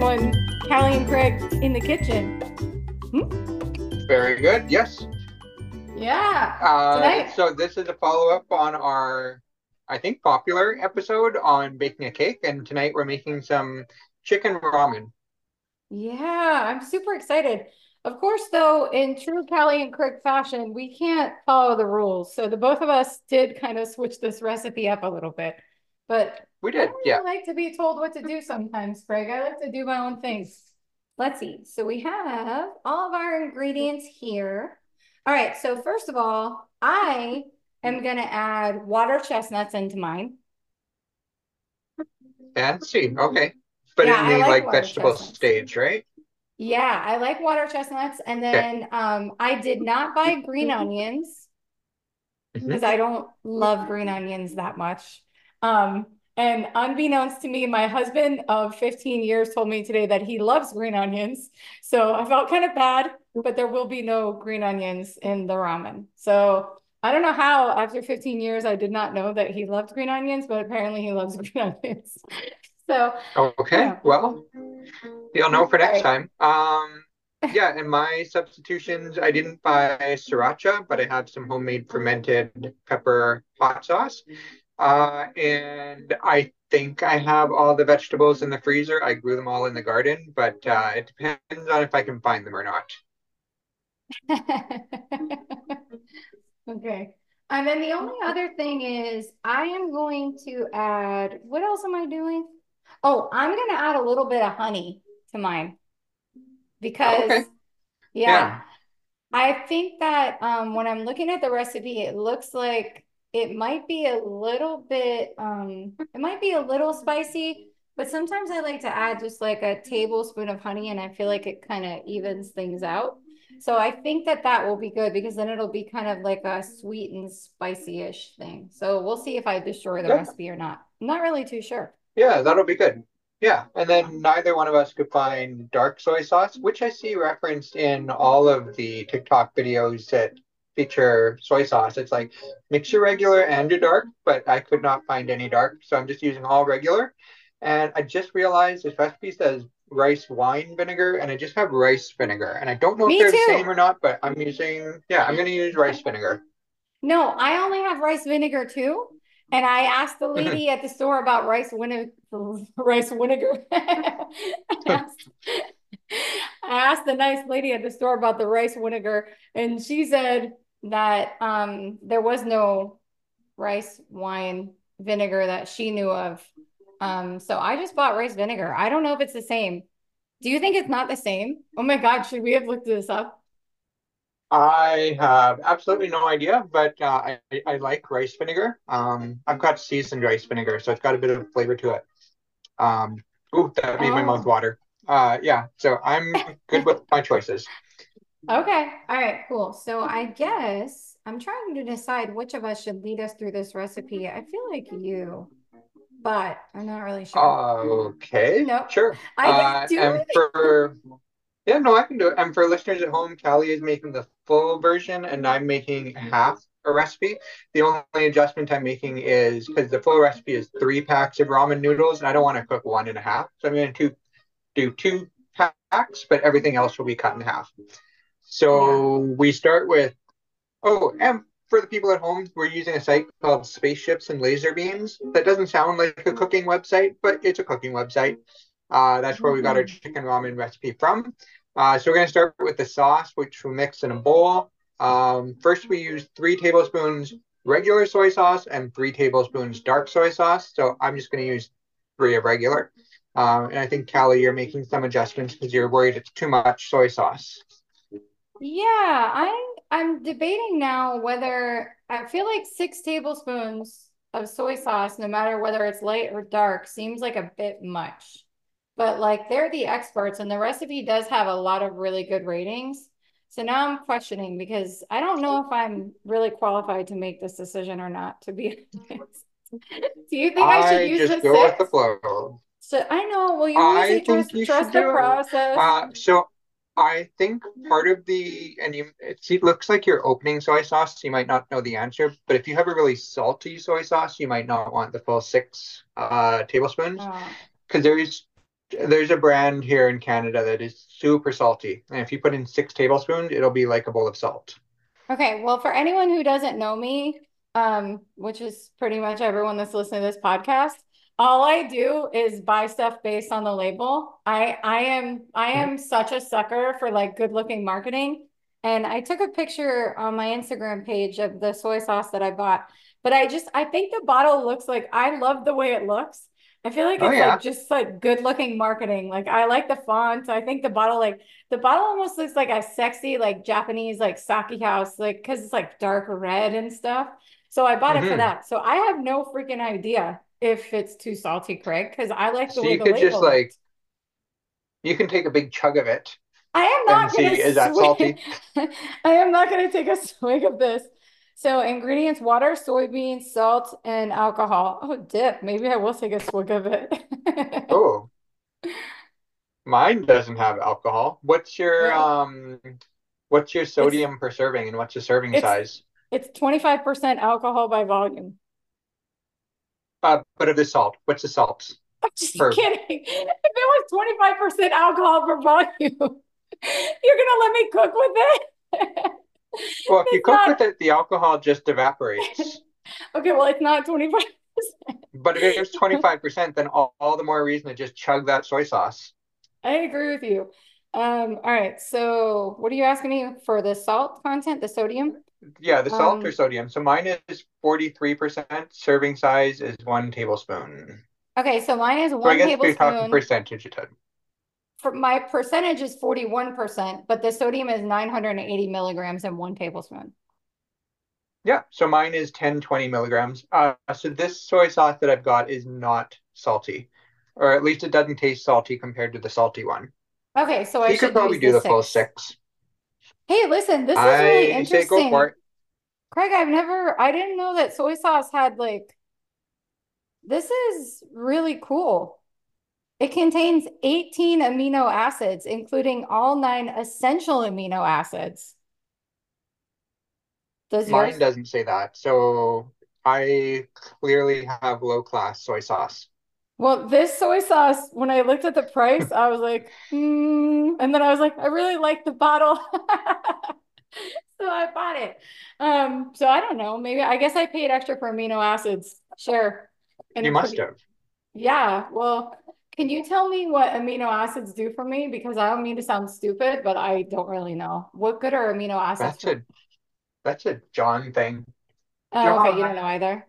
one, Cali and Craig in the kitchen. Hmm? Very good. Yes. Yeah. Uh, so this is a follow up on our, I think, popular episode on baking a cake, and tonight we're making some chicken ramen. Yeah, I'm super excited. Of course, though, in true Cali and Craig fashion, we can't follow the rules. So the both of us did kind of switch this recipe up a little bit. But we did, yeah. I like to be told what to do sometimes, Craig. I like to do my own things. Let's see. So we have all of our ingredients here. All right. So first of all, I am going to add water chestnuts into mine. Fancy. Okay. But yeah, in the like, like vegetable chestnuts. stage, right? Yeah, I like water chestnuts. And then okay. um, I did not buy green onions because mm-hmm. I don't love green onions that much. Um, and unbeknownst to me, my husband of 15 years told me today that he loves green onions. So I felt kind of bad, but there will be no green onions in the ramen. So I don't know how after 15 years I did not know that he loved green onions, but apparently he loves green onions. So okay, yeah. well, you'll know for next right. time. Um, yeah, and my substitutions, I didn't buy sriracha, but I have some homemade fermented pepper hot sauce. Uh, and I think I have all the vegetables in the freezer. I grew them all in the garden, but uh, it depends on if I can find them or not. okay. And then the only other thing is I am going to add, what else am I doing? Oh, I'm going to add a little bit of honey to mine because, okay. yeah, yeah, I think that um, when I'm looking at the recipe, it looks like it might be a little bit, um, it might be a little spicy, but sometimes I like to add just like a tablespoon of honey and I feel like it kind of evens things out. So I think that that will be good because then it'll be kind of like a sweet and spicy-ish thing. So we'll see if I destroy the yeah. recipe or not. I'm not really too sure. Yeah, that'll be good. Yeah, and then neither one of us could find dark soy sauce, which I see referenced in all of the TikTok videos that feature soy sauce. It's like mix your regular and your dark, but I could not find any dark, so I'm just using all regular. And I just realized this recipe says rice wine vinegar, and I just have rice vinegar, and I don't know Me if they're too. the same or not, but I'm using yeah, I'm gonna use rice vinegar. No, I only have rice vinegar too. And I asked the lady at the store about rice vinegar. Rice vinegar. I, asked, I asked the nice lady at the store about the rice vinegar, and she said that um, there was no rice wine vinegar that she knew of. Um, so I just bought rice vinegar. I don't know if it's the same. Do you think it's not the same? Oh my God, should we have looked this up? I have absolutely no idea, but uh, I, I like rice vinegar. Um, I've got seasoned rice vinegar, so it's got a bit of flavor to it. Um, ooh, that made oh. my mouth water. Uh, yeah, so I'm good with my choices. Okay, all right, cool. So I guess I'm trying to decide which of us should lead us through this recipe. I feel like you, but I'm not really sure. Okay, no, nope. sure. I uh, and for yeah, no, I can do it. And for listeners at home, Cali is making the full version, and I'm making half a recipe. The only adjustment I'm making is because the full recipe is three packs of ramen noodles, and I don't want to cook one and a half. So I'm going to do two packs, but everything else will be cut in half. So yeah. we start with, oh, and for the people at home, we're using a site called Spaceships and Laser Beams. That doesn't sound like a cooking website, but it's a cooking website. Uh, that's where we got our mm-hmm. chicken ramen recipe from. Uh, so we're going to start with the sauce, which we'll mix in a bowl. Um, first, we use three tablespoons regular soy sauce and three tablespoons dark soy sauce. So I'm just going to use three of regular. Um, and I think, Cali, you're making some adjustments because you're worried it's too much soy sauce. Yeah, I I'm debating now whether I feel like six tablespoons of soy sauce, no matter whether it's light or dark, seems like a bit much but like they're the experts and the recipe does have a lot of really good ratings. So now I'm questioning because I don't know if I'm really qualified to make this decision or not, to be honest. Do you think I, I should use just go six? with the flow? So I know. Well, you always trust, trust the process. Uh, so I think part of the and you it looks like you're opening soy sauce. So you might not know the answer, but if you have a really salty soy sauce, you might not want the full six uh, tablespoons because oh. there is there's a brand here in Canada that is super salty. And if you put in six tablespoons, it'll be like a bowl of salt. Okay. Well, for anyone who doesn't know me, um, which is pretty much everyone that's listening to this podcast, all I do is buy stuff based on the label. I I am I am such a sucker for like good looking marketing. And I took a picture on my Instagram page of the soy sauce that I bought. But I just I think the bottle looks like I love the way it looks. I feel like oh, it's yeah. like just like good looking marketing. Like I like the font. I think the bottle like the bottle almost looks like a sexy like Japanese like sake house like because it's like dark red and stuff. So I bought mm-hmm. it for mm-hmm. that. So I have no freaking idea if it's too salty, Craig, because I like the so way you the could just like you can take a big chug of it. I am not going to. Is that salty? I am not going to take a swig of this. So ingredients, water, soybeans, salt, and alcohol. Oh, dip. Maybe I will take a swig of it. oh. Mine doesn't have alcohol. What's your um what's your sodium it's, per serving and what's the serving it's, size? It's 25% alcohol by volume. Uh, but of the salt, what's the salts? I'm just per... kidding. If it was 25% alcohol per volume, you're gonna let me cook with it? Well, if you cook not... with it, the alcohol just evaporates. okay, well, it's not 25%. But if it's 25%, then all, all the more reason to just chug that soy sauce. I agree with you. Um, all right. So what are you asking me for the salt content, the sodium? Yeah, the salt um, or sodium. So mine is 43%. Serving size is one tablespoon. Okay, so mine is one so I guess tablespoon. You're talking percentage for my percentage is 41%, but the sodium is 980 milligrams in one tablespoon. Yeah, so mine is 10, 20 milligrams. Uh, so this soy sauce that I've got is not salty, or at least it doesn't taste salty compared to the salty one. Okay, so, so I you could probably do the, full six. Hey, listen, this is I really interesting. Craig, I've never, I didn't know that soy sauce had like, this is really cool. It contains 18 amino acids, including all nine essential amino acids. Does Mine yours? doesn't say that. So I clearly have low class soy sauce. Well, this soy sauce, when I looked at the price, I was like, hmm. And then I was like, I really like the bottle. so I bought it. Um, so I don't know. Maybe I guess I paid extra for amino acids. Sure. And you must have. Yeah. Well, can you tell me what amino acids do for me? Because I don't mean to sound stupid, but I don't really know. What good are amino acids? That's a that's a John thing. Oh, John, okay, you don't know either.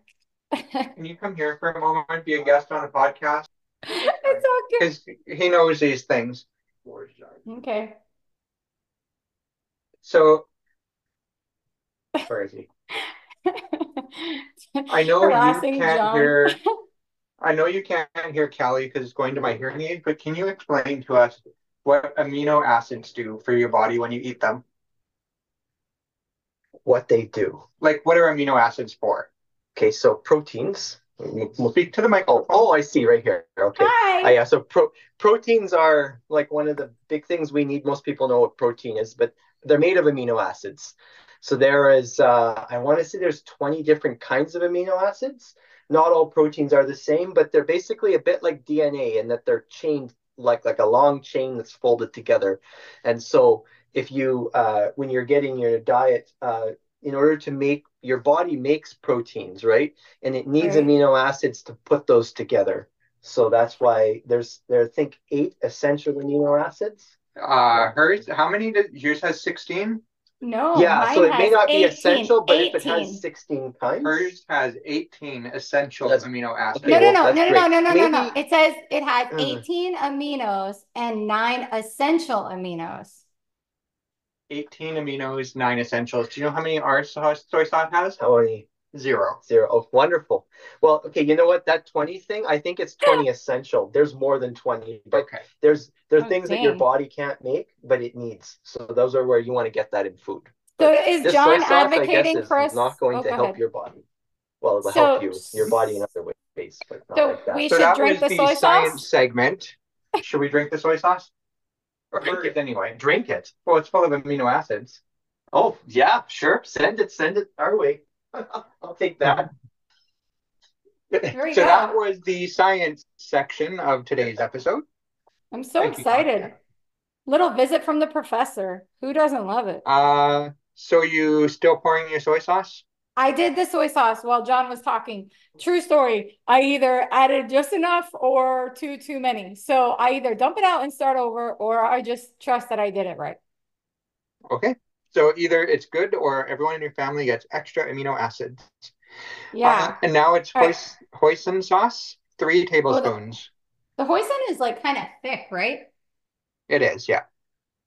can you come here for a moment, be a guest on a podcast? it's okay. Because he knows these things. Okay. So where is he? I know Harassing you can't John. hear I know you can't hear Cali because it's going to my hearing aid, but can you explain to us what amino acids do for your body when you eat them? What they do. Like, what are amino acids for? Okay, so proteins. We'll speak to the mic. Oh, oh I see right here. Okay. Hi. Uh, yeah, so pro- proteins are like one of the big things we need. Most people know what protein is, but they're made of amino acids. So there is, uh, I want to say there's 20 different kinds of amino acids not all proteins are the same, but they're basically a bit like DNA in that they're chained like like a long chain that's folded together. And so if you uh, when you're getting your diet, uh, in order to make your body makes proteins, right? And it needs right. amino acids to put those together. So that's why there's there I think eight essential amino acids. Uh hers how many did yours has 16? No. Yeah, so it may not 18, be essential, but 18. if it has 16 kinds. Hers has 18 essential that's, amino acids. No, no, no, no, no, no, no, no, no. It says it has mm. 18 aminos and nine essential aminos. 18 aminos, nine essentials. Do you know how many our soy sauce has? Oh, how many? Zero. Zero. Oh, wonderful. Well, okay, you know what? That 20 thing, I think it's 20 essential. There's more than 20, but okay. there's there's oh, things dang. that your body can't make, but it needs. So those are where you want to get that in food. So but is John sauce, advocating guess, for us? Not going oh, to help ahead. your body. Well, it will so, help you, your body in other ways, but not so like that. we so should that drink the, the soy science segment. Should we drink the soy sauce? Or drink it anyway. Drink it. Well, it's full of amino acids. Oh, yeah, sure. Send it, send it our way. I'll take that. so go. that was the science section of today's episode. I'm so Thank excited. You, Little visit from the professor. Who doesn't love it? Uh, so you still pouring your soy sauce? I did the soy sauce while John was talking. True story. I either added just enough or too too many. So I either dump it out and start over, or I just trust that I did it right. Okay. So either it's good or everyone in your family gets extra amino acids. Yeah. Uh, and now it's hois- right. hoisin sauce, three tablespoons. Well, the, the hoisin is like kind of thick, right? It is, yeah.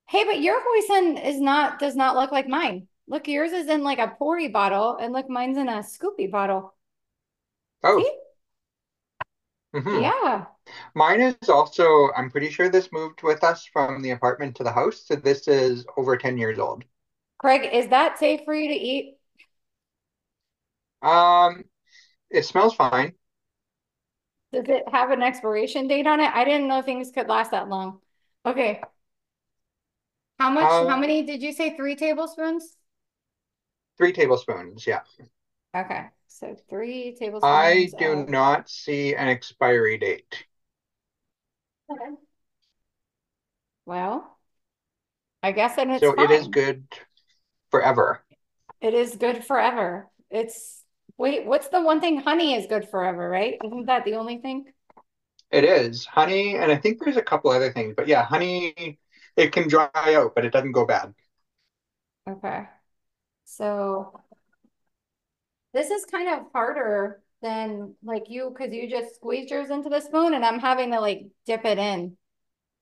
Hey, but your hoisin is not does not look like mine. Look, yours is in like a poury bottle, and look, mine's in a scoopy bottle. Oh. Mm-hmm. Yeah. Mine is also, I'm pretty sure this moved with us from the apartment to the house. So this is over 10 years old. Craig, is that safe for you to eat? Um, it smells fine. Does it have an expiration date on it? I didn't know things could last that long. Okay. How much, um, how many did you say? Three tablespoons? Three tablespoons, yeah. Okay. So three tablespoons. I do of... not see an expiry date. Okay. Well, I guess then it's so fine. it is good forever. It is good forever. It's wait, what's the one thing? Honey is good forever, right? Isn't that the only thing? It is honey, and I think there's a couple other things, but yeah, honey it can dry out, but it doesn't go bad. Okay. So this is kind of harder than like you because you just squeezed yours into the spoon and I'm having to like dip it in.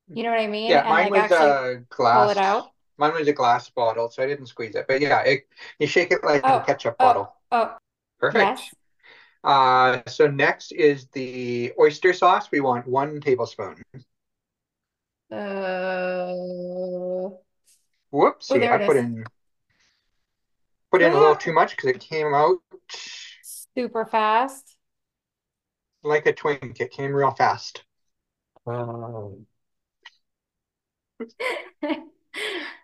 You know what I mean? Yeah, and, mine like, was a glass. Pull it out. Mine was a glass bottle, so I didn't squeeze it. But yeah, it, you shake it like oh, a ketchup oh, bottle. Oh, perfect. Yes. Uh, so next is the oyster sauce. We want one tablespoon. Uh, Whoops! Oh, I put is. in put in a little too much because it came out super fast. Like a twink, it came real fast.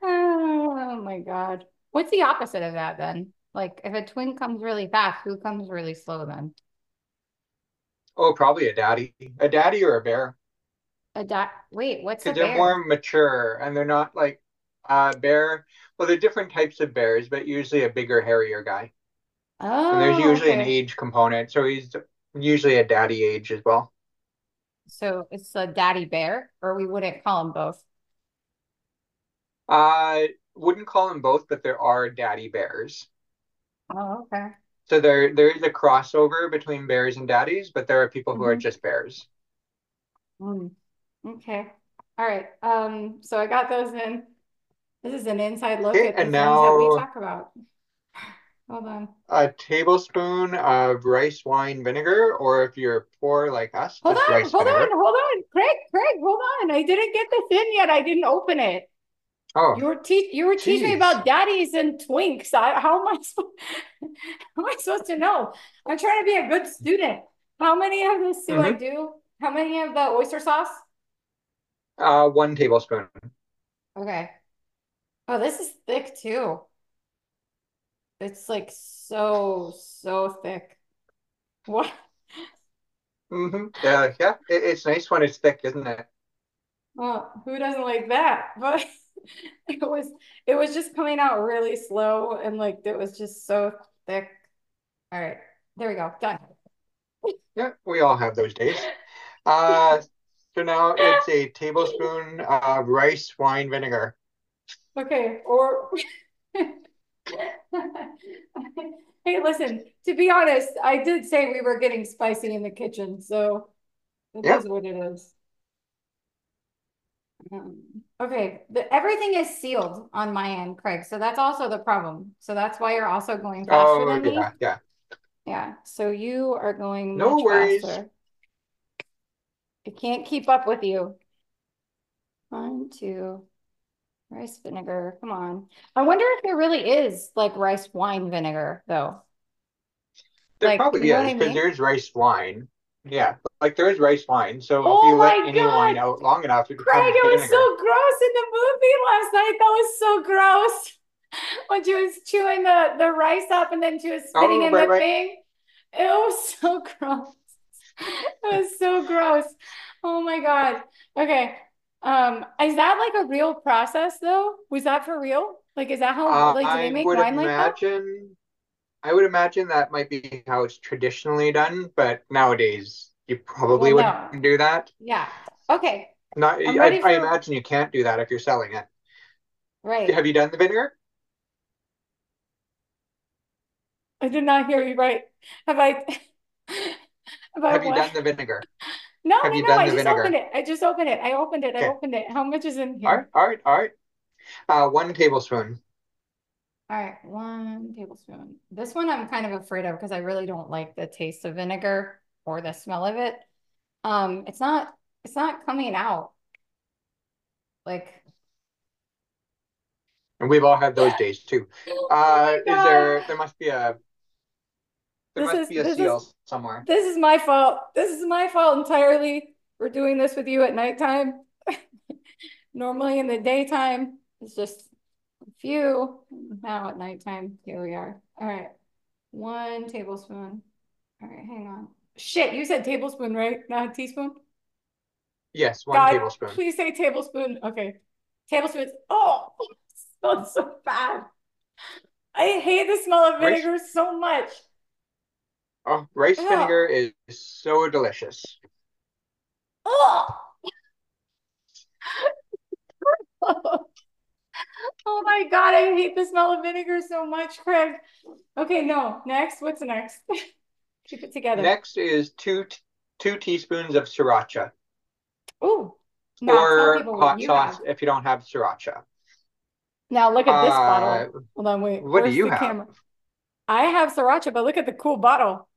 Oh my god. What's the opposite of that then? Like if a twin comes really fast, who comes really slow then? Oh, probably a daddy. A daddy or a bear. A dad. Wait, what's a Because they're more mature and they're not like uh bear. Well, they're different types of bears, but usually a bigger, hairier guy. Oh, And there's usually an age component, so he's usually a daddy age as well. So it's a daddy bear, or we wouldn't call them both. Uh, wouldn't call them both, but there are daddy bears. Oh, okay. So there there is a crossover between bears and daddies, but there are people who are mm-hmm. just bears. Mm. Okay. All right. Um, so I got those in. This is an inside look Okay, at the and things that we talk about. Hold on. A tablespoon of rice wine vinegar, or if you're poor like us, Hold on, hold vinegar. on, hold on. Craig, Craig, hold on. I didn't get this in yet. I didn't open it. Oh, You were te you were teaching me about daddies and twinks. I, how am I supposed how am I supposed to know? I'm trying to be a good student. How many of this do I mm-hmm. do? How many of the oyster sauce? uh, one tablespoon. Okay. Oh, this is thick too. It's like so, so thick. What? Mm-hmm. Yeah, yeah. It, it's nice when it's thick, isn't it? Well, who doesn't like that? But it was it was just coming out really slow and like it was just so thick. All right, there we go. Done. Yeah, we all have those days. Uh, so now it's a tablespoon of rice wine vinegar. Okay, or hey, listen, to be honest, I did say we were getting spicy in the kitchen, so it yep. is what it is. Um, okay, the, everything is sealed on my end, Craig. So that's also the problem. So that's why you're also going faster oh, than yeah, me. Yeah. Yeah. So you are going no much worries. faster. I can't keep up with you. One, two, rice vinegar. Come on. I wonder if there really is like rice wine vinegar though. There like, probably is because I mean? there's rice wine. Yeah, like there is rice wine. So oh if you let any God. wine out long enough, it Craig, it was so gross in the movie last night. That was so gross. When she was chewing the, the rice up and then she was oh, spitting oh, in right, the right. thing. It was so gross. It was so gross. Oh my God. Okay. Um, is that like a real process though? Was that for real? Like, is that how uh, like do they make wine imagine, like that? I would imagine that might be how it's traditionally done, but nowadays you probably well, wouldn't no. do that. Yeah. Okay. Not. I, for... I imagine you can't do that if you're selling it. Right. Have you done the vinegar? I did not hear you right. Have I? have, have you done the vinegar? No, have no, no. I just vinegar? opened it. I just opened it. I opened it. Okay. I opened it. How much is in here? All right. All right. All right. Uh, one tablespoon. All right, one tablespoon. This one I'm kind of afraid of because I really don't like the taste of vinegar or the smell of it. Um, it's not it's not coming out. Like and we've all had those days too. Oh uh, is there there must be a there this must is, be a seal is, somewhere. This is my fault. This is my fault entirely. We're doing this with you at nighttime. Normally in the daytime, it's just a few. Now at nighttime, here we are. All right. One tablespoon. All right, hang on. Shit, you said tablespoon, right? Not a teaspoon? Yes, one God, tablespoon. Please say tablespoon. Okay. Tablespoons. Oh, smells so bad. I hate the smell of vinegar so much. Oh, rice vinegar is so delicious. Oh. Oh my God, I hate the smell of vinegar so much, Craig. Okay, no. Next, what's next? Keep it together. Next is two two teaspoons of sriracha. Ooh. or hot sauce have. if you don't have sriracha. Now look at this uh, bottle. Hold on, wait. What Where's do you have? Camera? I have sriracha, but look at the cool bottle.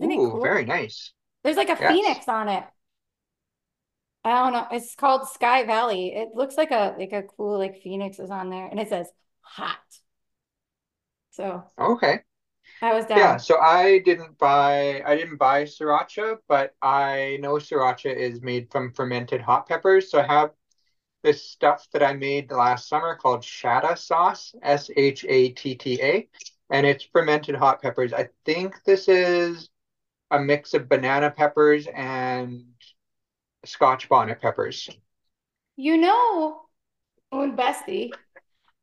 Isn't Ooh, cool? very nice. There's like a yes. phoenix on it. I don't know. It's called Sky Valley. It looks like a like a cool like phoenix is on there, and it says hot. So okay, I was down. Yeah, so I didn't buy I didn't buy sriracha, but I know sriracha is made from fermented hot peppers. So I have this stuff that I made last summer called Shatta sauce, S H A T T A, and it's fermented hot peppers. I think this is a mix of banana peppers and Scotch bonnet peppers. You know, own bestie,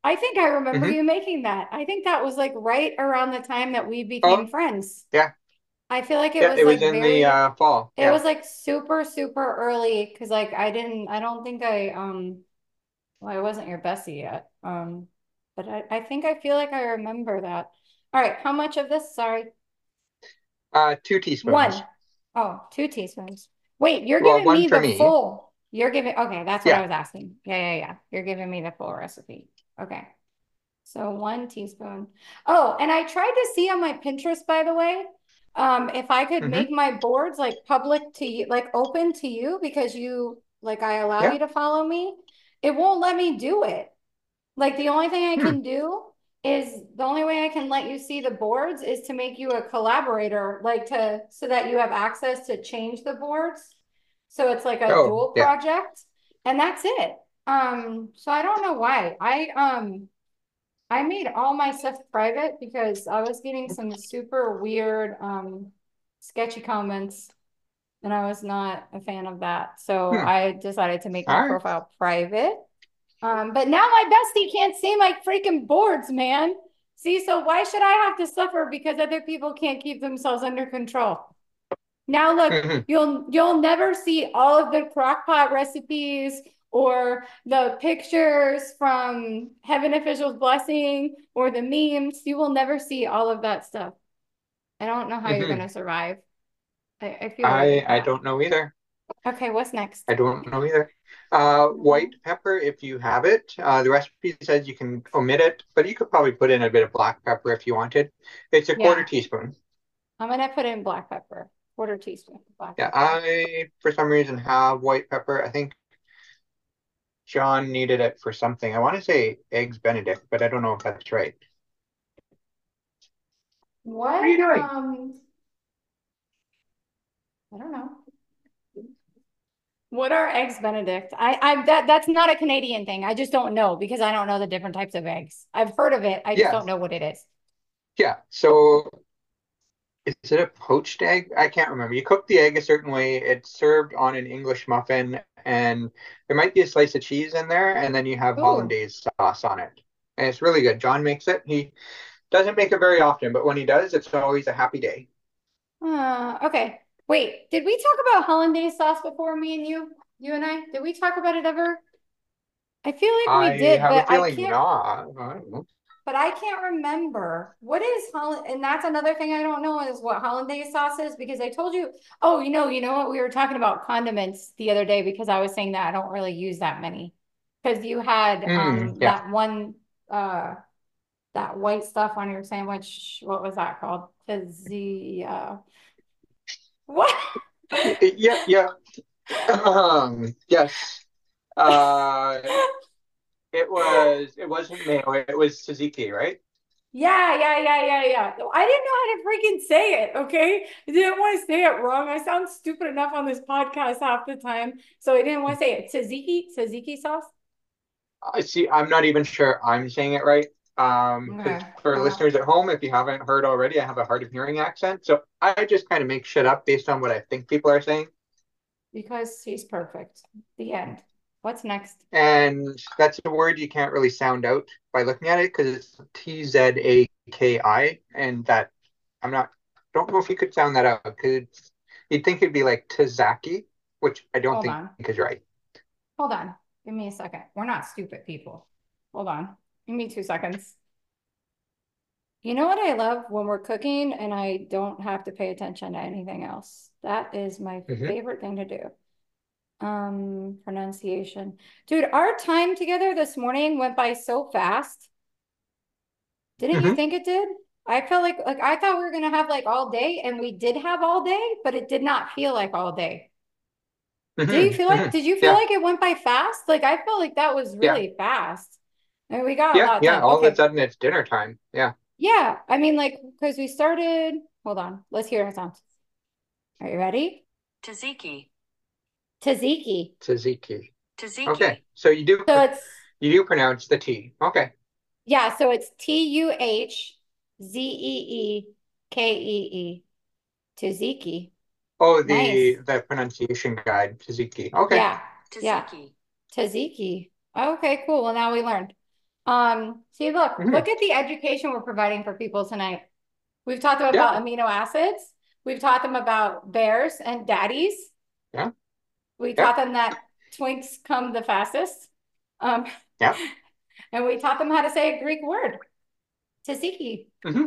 I think I remember mm-hmm. you making that. I think that was like right around the time that we became oh, friends. Yeah. I feel like it yeah, was it like was in very, the uh, fall. It yeah. was like super super early because like I didn't I don't think I um well I wasn't your bestie yet um but I I think I feel like I remember that. All right, how much of this? Sorry. Uh, two teaspoons. One. Oh, two teaspoons. Wait, you're well, giving me the me. full. You're giving okay, that's what yeah. I was asking. Yeah, yeah, yeah. You're giving me the full recipe. Okay. So one teaspoon. Oh, and I tried to see on my Pinterest, by the way, um, if I could mm-hmm. make my boards like public to you, like open to you because you like I allow yeah. you to follow me. It won't let me do it. Like the only thing I hmm. can do is the only way I can let you see the boards is to make you a collaborator, like to so that you have access to change the boards. So it's like a oh, dual yeah. project, and that's it. Um, so I don't know why. I um I made all my stuff private because I was getting some super weird um sketchy comments and I was not a fan of that. So hmm. I decided to make my profile private. Um, but now my bestie can't see my freaking boards, man. See, so why should I have to suffer because other people can't keep themselves under control? Now look, mm-hmm. you'll you'll never see all of the crockpot recipes or the pictures from Heaven Official's Blessing or the memes. You will never see all of that stuff. I don't know how mm-hmm. you're gonna survive. I, I feel I, I don't know either. Okay, what's next? I don't know either. Uh, white pepper, if you have it. Uh, the recipe says you can omit it, but you could probably put in a bit of black pepper if you wanted. It's a yeah. quarter teaspoon. I'm gonna put in black pepper, quarter teaspoon. Black yeah, pepper. I for some reason have white pepper. I think John needed it for something. I want to say eggs Benedict, but I don't know if that's right. What? What are you doing? Um, I don't know. What are eggs Benedict? I, I that that's not a Canadian thing. I just don't know because I don't know the different types of eggs. I've heard of it. I just yeah. don't know what it is. Yeah. So is it a poached egg? I can't remember. You cook the egg a certain way. It's served on an English muffin, and there might be a slice of cheese in there, and then you have Ooh. hollandaise sauce on it. And it's really good. John makes it. He doesn't make it very often, but when he does, it's always a happy day. Uh, okay. Wait, did we talk about hollandaise sauce before, me and you? You and I? Did we talk about it ever? I feel like we I did, but I can't. Not but I can't remember what is Holland. And that's another thing I don't know is what hollandaise sauce is because I told you. Oh, you know, you know what we were talking about condiments the other day because I was saying that I don't really use that many because you had mm, um yeah. that one uh that white stuff on your sandwich. What was that called? The uh, what? yeah, yeah. Um, yes. Uh it was it wasn't mayo, it was tzatziki, right? Yeah, yeah, yeah, yeah, yeah. I didn't know how to freaking say it. Okay. I didn't want to say it wrong. I sound stupid enough on this podcast half the time. So I didn't want to say it. Tzatziki, tzatziki sauce. I see. I'm not even sure I'm saying it right. Um, okay. for listeners at home, if you haven't heard already, I have a hard of hearing accent. So I just kind of make shit up based on what I think people are saying. Because he's perfect. The end. What's next? And that's a word you can't really sound out by looking at it because it's T Z A K I, and that I'm not don't know if you could sound that out because you'd think it'd be like Tazaki, which I don't Hold think on. is right. Hold on, give me a second. We're not stupid people. Hold on, give me two seconds. You know what I love when we're cooking and I don't have to pay attention to anything else? That is my mm-hmm. favorite thing to do um pronunciation dude our time together this morning went by so fast didn't mm-hmm. you think it did i felt like like i thought we were gonna have like all day and we did have all day but it did not feel like all day mm-hmm. did you feel like mm-hmm. did you feel yeah. like it went by fast like i felt like that was really yeah. fast and we got yeah yeah all okay. of a sudden it's dinner time yeah yeah i mean like because we started hold on let's hear it sound are you ready tzatziki Tzatziki. Tzatziki. Tzatziki. Okay, so you do so it's, you do pronounce the T. Okay. Yeah, so it's T U H Z E E K E E. Tzatziki. Oh, the nice. the pronunciation guide, Tzatziki. Okay. Yeah. Tzatziki. Yeah. Tzatziki. Okay, cool. Well, now we learned. Um, see, look, mm-hmm. look at the education we're providing for people tonight. We've taught them yeah. about amino acids. We've taught them about bears and daddies. Yeah. We taught them that twinks come the fastest. Um, yeah. And we taught them how to say a Greek word, tzatziki, mm-hmm.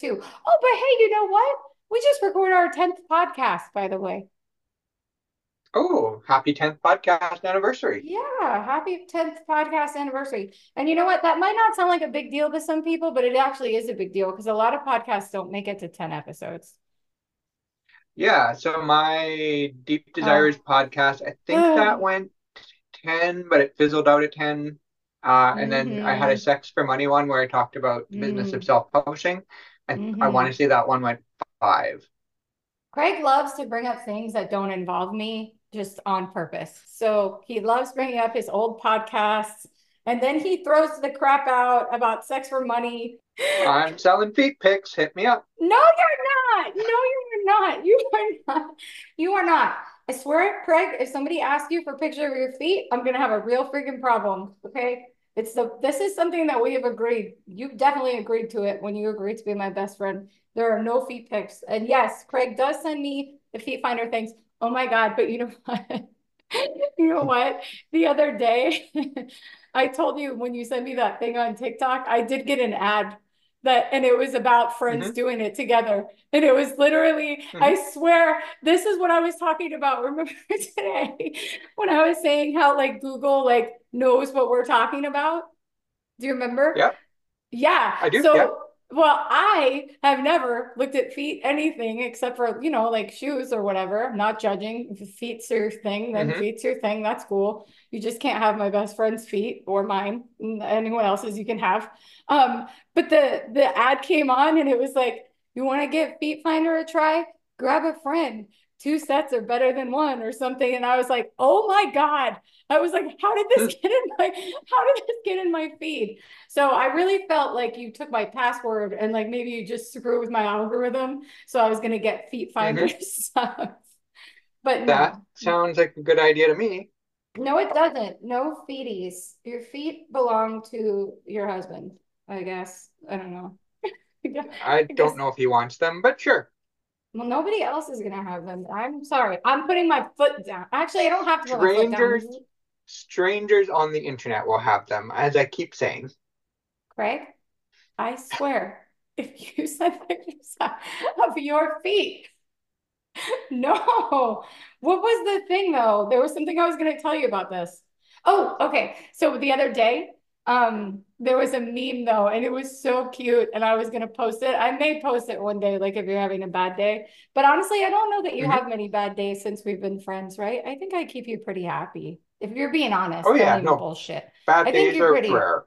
too. Oh, but hey, you know what? We just recorded our 10th podcast, by the way. Oh, happy 10th podcast anniversary. Yeah, happy 10th podcast anniversary. And you know what? That might not sound like a big deal to some people, but it actually is a big deal because a lot of podcasts don't make it to 10 episodes. Yeah, so my Deep Desires uh, podcast, I think that went 10, but it fizzled out at 10. Uh, and mm-hmm. then I had a mm-hmm. Sex for Money one where I talked about business mm-hmm. of self publishing. I, mm-hmm. I want to say that one went five. Craig loves to bring up things that don't involve me just on purpose. So he loves bringing up his old podcasts and then he throws the crap out about sex for money. I'm selling feet pics. Hit me up. No, you're not. No, you're not. You are not. You are not. I swear, Craig, if somebody asks you for a picture of your feet, I'm gonna have a real freaking problem. Okay. It's the this is something that we have agreed. You definitely agreed to it when you agreed to be my best friend. There are no feet pics. And yes, Craig does send me the feet finder things. Oh my God, but you know what? you know what? The other day, I told you when you sent me that thing on TikTok, I did get an ad that and it was about friends mm-hmm. doing it together. And it was literally, mm-hmm. I swear, this is what I was talking about. Remember today when I was saying how like Google like knows what we're talking about? Do you remember? Yeah. Yeah. I do. So yeah. Well, I have never looked at feet anything except for, you know, like shoes or whatever. I'm not judging. If feet's your thing, then mm-hmm. feet's your thing. That's cool. You just can't have my best friend's feet or mine. Anyone else's you can have. Um, but the the ad came on and it was like, you want to give Feet Finder a try? Grab a friend. Two sets are better than one or something. And I was like, oh my God. I was like, how did this get in my how did this get in my feed? So I really felt like you took my password and like maybe you just screw with my algorithm. So I was gonna get feet finders. Mm-hmm. but no. that sounds like a good idea to me. No, it doesn't. No feeties. Your feet belong to your husband, I guess. I don't know. I, I don't know if he wants them, but sure. Well, nobody else is gonna have them. I'm sorry. I'm putting my foot down. Actually, I don't have to put strangers, my foot down. Strangers on the internet will have them, as I keep saying. Craig, I swear, if you send pictures of your feet, no. What was the thing though? There was something I was gonna tell you about this. Oh, okay. So the other day, um, there was a meme though, and it was so cute, and I was gonna post it. I may post it one day, like if you're having a bad day. But honestly, I don't know that you mm-hmm. have many bad days since we've been friends, right? I think I keep you pretty happy. If you're being honest, oh yeah, no bullshit. Bad I days think you're are pretty, rare.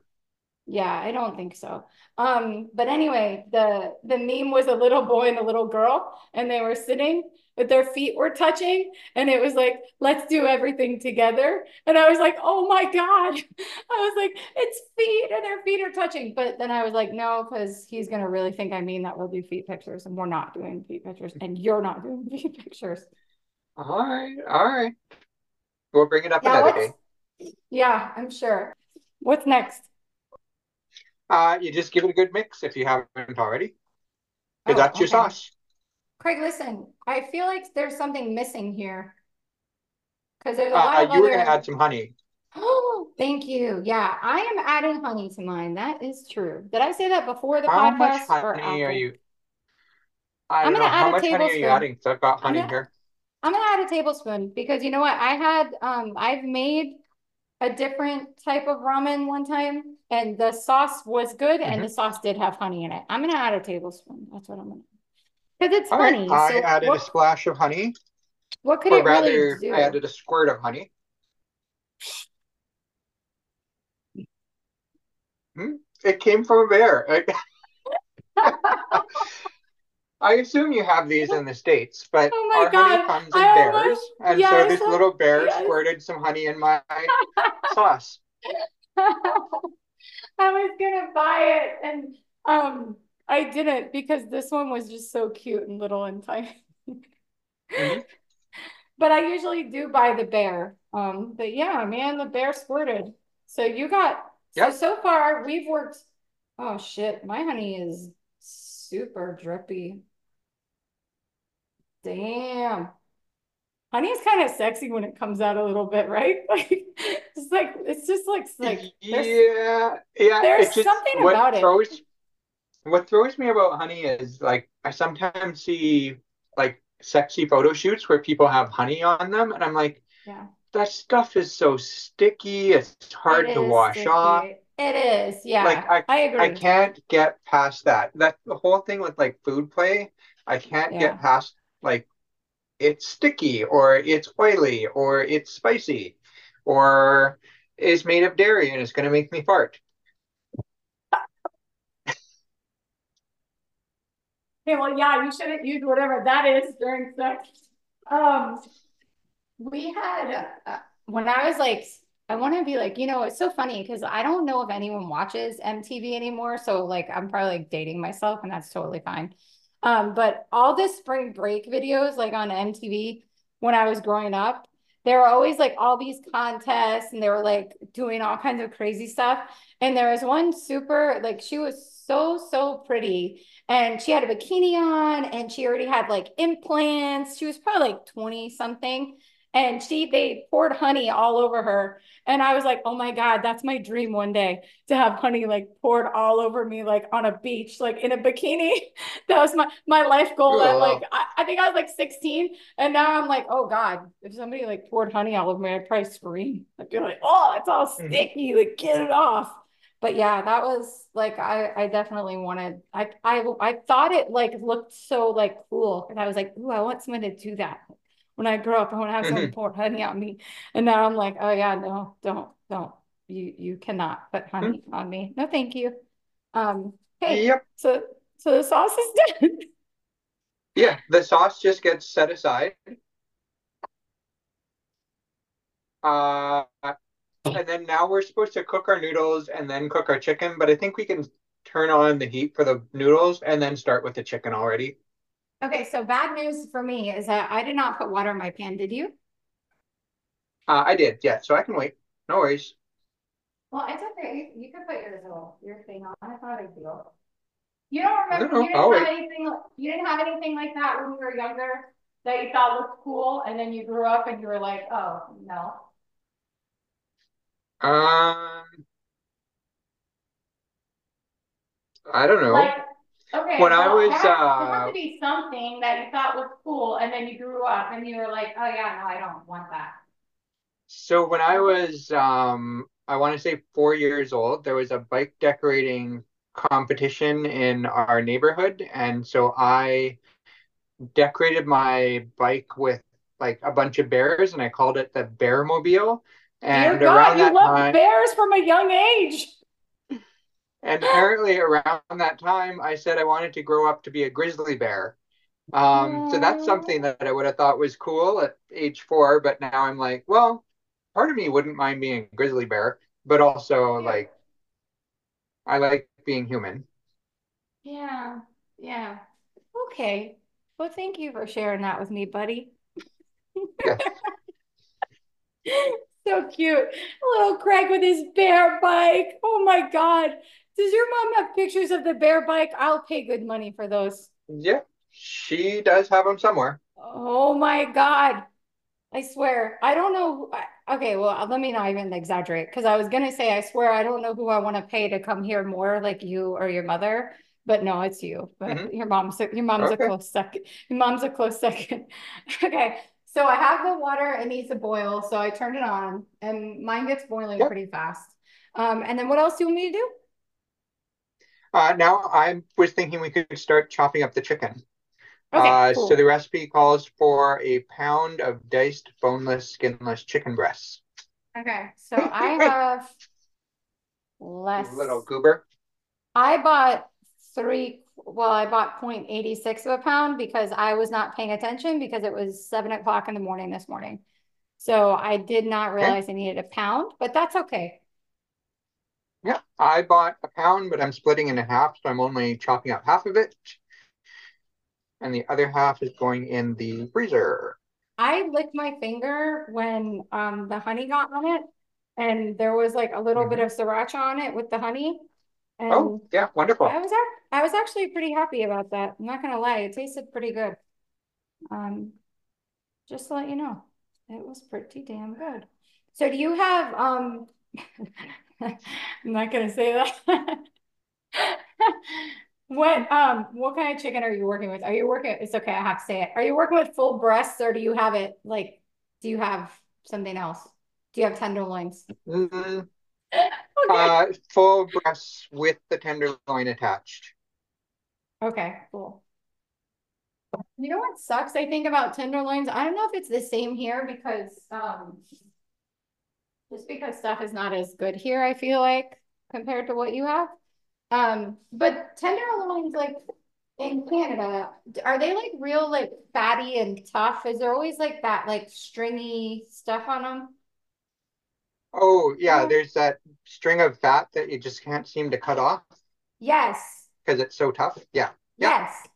Yeah, I don't think so. Um, but anyway, the the meme was a little boy and a little girl, and they were sitting, but their feet were touching and it was like let's do everything together. And i was like oh my god. I was like it's feet and their feet are touching. But then i was like no because he's going to really think i mean that we'll do feet pictures and we're not doing feet pictures and you're not doing feet pictures. All right all right. We'll bring it up yeah, another day. Yeah i'm sure. What's next? Uh you just give it a good mix if you haven't already. Because oh, that's okay. your sauce Craig, listen, I feel like there's something missing here. Because there's a uh, lot of You other... were going to add some honey. Oh, thank you. Yeah, I am adding honey to mine. That is true. Did I say that before the How podcast? How much honey are you? I am going to add How a much tablespoon. honey are you adding? So I've got honey I'm gonna, here. I'm going to add a tablespoon because you know what? I had, um, I've made a different type of ramen one time and the sauce was good mm -hmm. and the mm-hmm. sauce did have honey in it. I'm going to add a tablespoon. That's what I'm going to because it's All honey. Right. I added what, a splash of honey. What could or it rather, really do? I added a squirt of honey. Hmm? It came from a bear. I assume you have these in the States, but oh our God. honey comes in bears. And yes, so this little bear yes. squirted some honey in my sauce. I was gonna buy it and um I didn't because this one was just so cute and little and tiny. mm-hmm. But I usually do buy the bear. Um, but yeah, man, the bear squirted. So you got yep. so so far we've worked. Oh shit, my honey is super drippy. Damn. Honey is kind of sexy when it comes out a little bit, right? Like it's like it's just like like yeah, yeah. There's something about throws, it what throws me about honey is like I sometimes see like sexy photo shoots where people have honey on them, and I'm like, yeah, that stuff is so sticky. It's hard it to wash sticky. off. It is, yeah. Like I, I agree. I can't get past that. That the whole thing with like food play, I can't yeah. get past like it's sticky or it's oily or it's spicy or is made of dairy and it's going to make me fart. Okay, well, yeah, you shouldn't use whatever that is during sex. Um, we had uh, when I was like, I want to be like, you know, it's so funny because I don't know if anyone watches MTV anymore. So like, I'm probably like dating myself, and that's totally fine. Um, but all the spring break videos, like on MTV, when I was growing up, there were always like all these contests, and they were like doing all kinds of crazy stuff. And there was one super like she was so so pretty and she had a bikini on and she already had like implants. She was probably like 20 something. And she, they poured honey all over her. And I was like, oh my God, that's my dream one day to have honey like poured all over me, like on a beach, like in a bikini. that was my, my life goal. At like, I, I think I was like 16. And now I'm like, oh God, if somebody like poured honey all over me, I'd probably scream. I'd be like, oh, it's all mm-hmm. sticky. Like, get it off but yeah, that was like I I definitely wanted I I I thought it like looked so like cool and I was like, ooh, I want someone to do that. When I grow up, I want to have someone mm-hmm. pour honey on me. And now I'm like, oh yeah, no, don't, don't. You you cannot put honey mm-hmm. on me. No, thank you. Um, hey, yep. So so the sauce is done. Yeah, the sauce just gets set aside. Uh, and then now we're supposed to cook our noodles and then cook our chicken, but I think we can turn on the heat for the noodles and then start with the chicken already. Okay, so bad news for me is that I did not put water in my pan. Did you? Uh, I did, yeah. So I can wait. No worries. Well, it's okay. You, you can put your little your thing on. It's not a big deal. You don't remember? No, you didn't have anything. You didn't have anything like that when you were younger that you thought looked cool, and then you grew up and you were like, oh no. Um, I don't know. Like, okay, when well, I was, there uh, to be something that you thought was cool, and then you grew up and you were like, oh yeah, no, I don't want that. So when I was, um, I want to say four years old, there was a bike decorating competition in our neighborhood, and so I decorated my bike with like a bunch of bears, and I called it the Bearmobile. And Dear God, you love time, bears from a young age. And apparently, around that time, I said I wanted to grow up to be a grizzly bear. Um, so that's something that I would have thought was cool at age four, but now I'm like, well, part of me wouldn't mind being a grizzly bear, but also yeah. like I like being human. Yeah, yeah. Okay. Well, thank you for sharing that with me, buddy. Yeah. so cute. Little Craig with his bear bike. Oh my God. Does your mom have pictures of the bear bike? I'll pay good money for those. Yeah, she does have them somewhere. Oh my God. I swear. I don't know. Okay, well, let me not even exaggerate because I was going to say, I swear, I don't know who I want to pay to come here more, like you or your mother. But no, it's you. But mm-hmm. your mom's your mom's okay. a close second. Your mom's a close second. okay, so I have the water, it needs to boil. So I turned it on and mine gets boiling yep. pretty fast. Um, and then what else do you want me to do? Uh, now I was thinking we could start chopping up the chicken. Okay, uh, cool. So the recipe calls for a pound of diced, boneless, skinless chicken breasts. Okay, so I have less. Little goober. I bought three well, I bought 0.86 of a pound because I was not paying attention because it was seven o'clock in the morning this morning. So I did not realize okay. I needed a pound, but that's okay. Yeah, I bought a pound, but I'm splitting in half, so I'm only chopping up half of it. And the other half is going in the freezer. I licked my finger when um, the honey got on it, and there was like a little mm -hmm. bit of sriracha on it with the honey. And oh, yeah, wonderful. I was I was actually pretty happy about that. I'm not gonna lie, it tasted pretty good. Um, just to let you know, it was pretty damn good. So do you have um? I'm not gonna say that. what um? What kind of chicken are you working with? Are you working? It's okay. I have to say it. Are you working with full breasts, or do you have it like? Do you have something else? Do you have tenderloins? Mm -hmm. okay. Uh, full breasts with the tenderloin attached. Okay, cool. You know what sucks, I think, about tenderloins? I don't know if it's the same here because um just because stuff is not as good here, I feel like, compared to what you have. Um, but tenderloins, like in Canada, are they like real like fatty and tough? Is there always like that like stringy stuff on them? Oh yeah, there's that string of fat that you just can't seem to cut off. Yes. Because it's so tough. Yeah. yeah. Yes.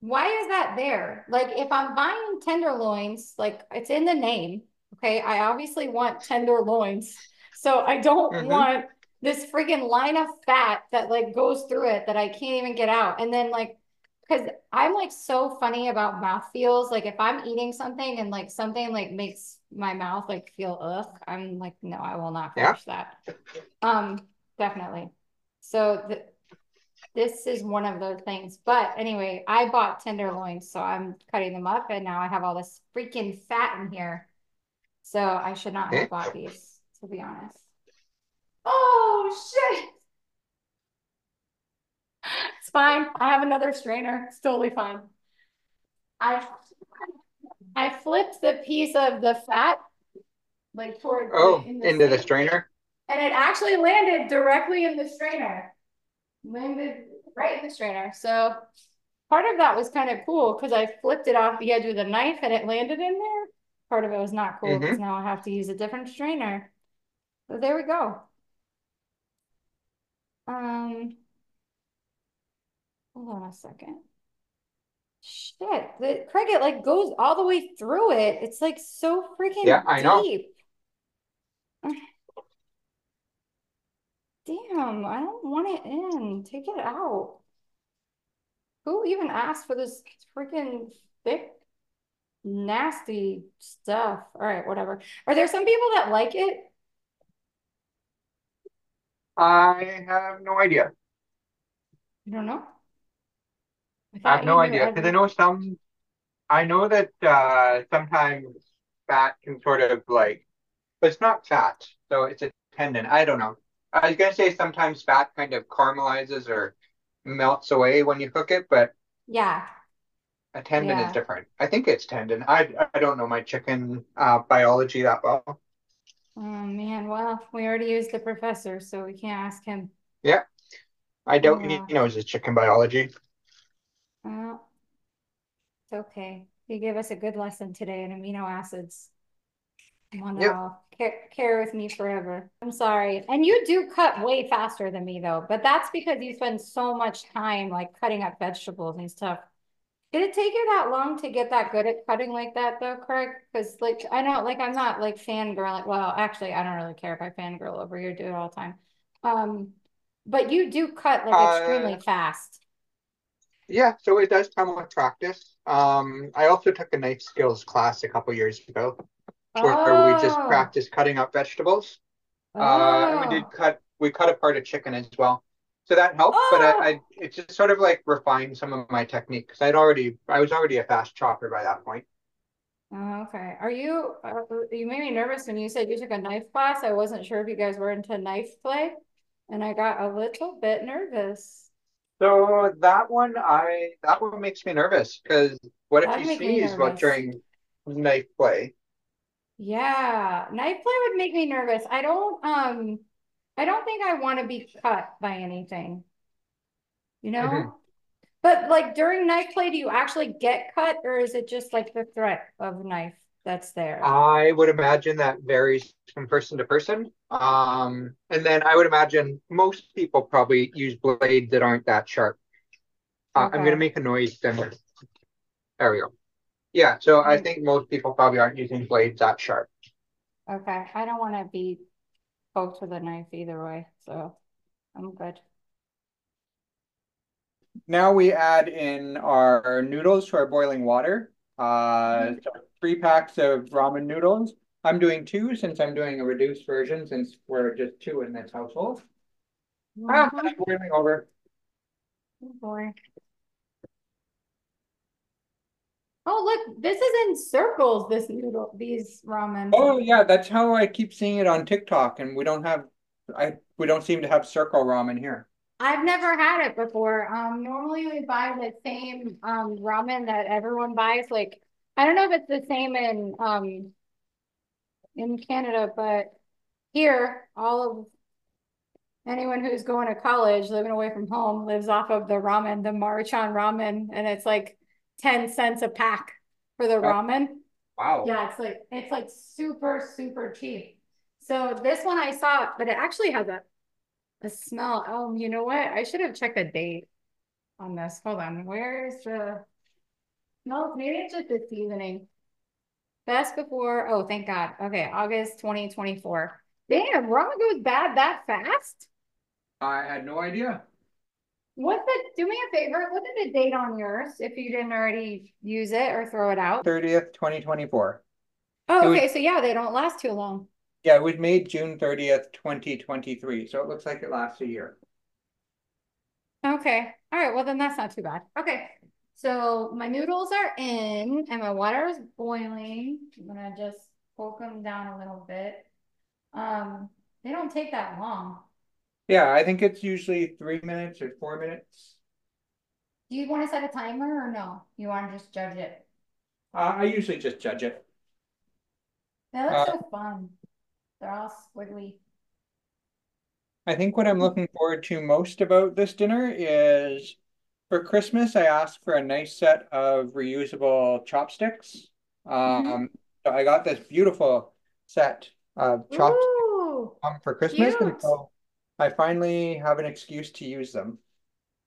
Why is that there? Like if I'm buying tenderloins, like it's in the name. Okay. I obviously want tenderloins. So I don't mm-hmm. want this freaking line of fat that like goes through it that I can't even get out. And then like because I'm like so funny about mouth feels. Like if I'm eating something and like something like makes my mouth like feel ugh, I'm like, no, I will not finish yeah. that. Um, definitely. So th- this is one of those things. But anyway, I bought tenderloins, so I'm cutting them up, and now I have all this freaking fat in here. So I should not have bought these, to be honest. Oh shit! It's fine. I have another strainer. It's totally fine. I I flipped the piece of the fat like toward oh the, in the into sink, the strainer, and it actually landed directly in the strainer. Landed right in the strainer. So part of that was kind of cool because I flipped it off the edge with a knife and it landed in there. Part of it was not cool because mm -hmm. now I have to use a different strainer. So there we go. Um, hold on a second. Shit, the Craig, it like goes all the way through it. It's like so freaking yeah, I deep. Know. Damn, I don't want it in. Take it out. Who even asked for this freaking thick, nasty stuff? All right, whatever. Are there some people that like it? I have no idea. You don't know? I, I have no idea because I know some. I know that uh, sometimes fat can sort of like, but it's not fat, so it's a tendon. I don't know. I was gonna say sometimes fat kind of caramelizes or melts away when you cook it, but yeah, a tendon yeah. is different. I think it's tendon. I I don't know my chicken uh, biology that well. Oh man, well, we already used the professor, so we can't ask him. Yeah. I don't yeah. he knows his chicken biology. Well, it's okay. You gave us a good lesson today in amino acids. One yep. care, care with me forever. I'm sorry. And you do cut way faster than me though, but that's because you spend so much time like cutting up vegetables and stuff. Did it take you that long to get that good at cutting like that though, Craig? Because like I know, like I'm not like fangirling. Well, actually, I don't really care if I fangirl over you. Do it all the time. Um, but you do cut like uh, extremely fast. Yeah, so it does come with practice. Um, I also took a knife skills class a couple years ago, oh. where we just oh. practiced cutting up vegetables. Oh. Uh, and we did oh. cut. We cut apart a chicken as well so that helped oh! but I, oh! I it just sort of like refined some of my technique because i'd already i was already a fast chopper by that point oh, okay are you uh, you made me nervous when you said you took a knife class i wasn't sure if you guys were into knife play and i got a little bit nervous so that one i that one makes me nervous because what That'd if you sneeze what during knife play yeah knife play would make me nervous i don't um I don't think I want to be cut by anything. You know? Mm-hmm. But like during knife play, do you actually get cut or is it just like the threat of knife that's there? I would imagine that varies from person to person. Um, and then I would imagine most people probably use blades that aren't that sharp. Uh, okay. I'm going to make a noise then. There we go. Yeah, so I mm. think most people probably aren't using blades that sharp. Okay, I don't want to be poked with a knife either way, so I'm good. Now we add in our noodles to our boiling water. Uh, so three packs of ramen noodles. I'm doing two since I'm doing a reduced version since we're just two in this household. Ah, boiling over. Oh boy. Oh, look, this is in circles, this noodle, these ramen. Oh yeah, that's how I keep seeing it on TikTok and we don't have I we don't seem to have circle ramen here. I've never had it before. Um normally we buy the same um ramen that everyone buys. Like I don't know if it's the same in um in Canada, but here all of anyone who's going to college, living away from home, lives off of the ramen, the Maruchan ramen, and it's like 10 cents a pack for the ramen. Wow. Yeah, it's like it's like super, super cheap. So this one I saw, but it actually has a a smell. Oh, you know what? I should have checked the date on this. Hold on. Where's the no, maybe it's just the seasoning. Best before, oh, thank God. Okay, August 2024. Damn, ramen goes bad that fast? I had no idea. What's the, do me a favor, look at the date on yours if you didn't already use it or throw it out. 30th, 2024. Oh, okay. Was, so yeah, they don't last too long. Yeah, it was made June 30th, 2023. So it looks like it lasts a year. Okay. All right. Well, then that's not too bad. Okay. So my noodles are in and my water is boiling. I'm to just poke them down a little bit. Um, they don't take that long. Yeah, I think it's usually three minutes or four minutes. Do you want to set a timer or no? You want to just judge it? Uh, I usually just judge it. They look uh, so fun. They're all squiggly. I think what I'm looking forward to most about this dinner is for Christmas, I asked for a nice set of reusable chopsticks. Um, mm-hmm. so I got this beautiful set of chopsticks um, for Christmas, cute. and so I finally have an excuse to use them.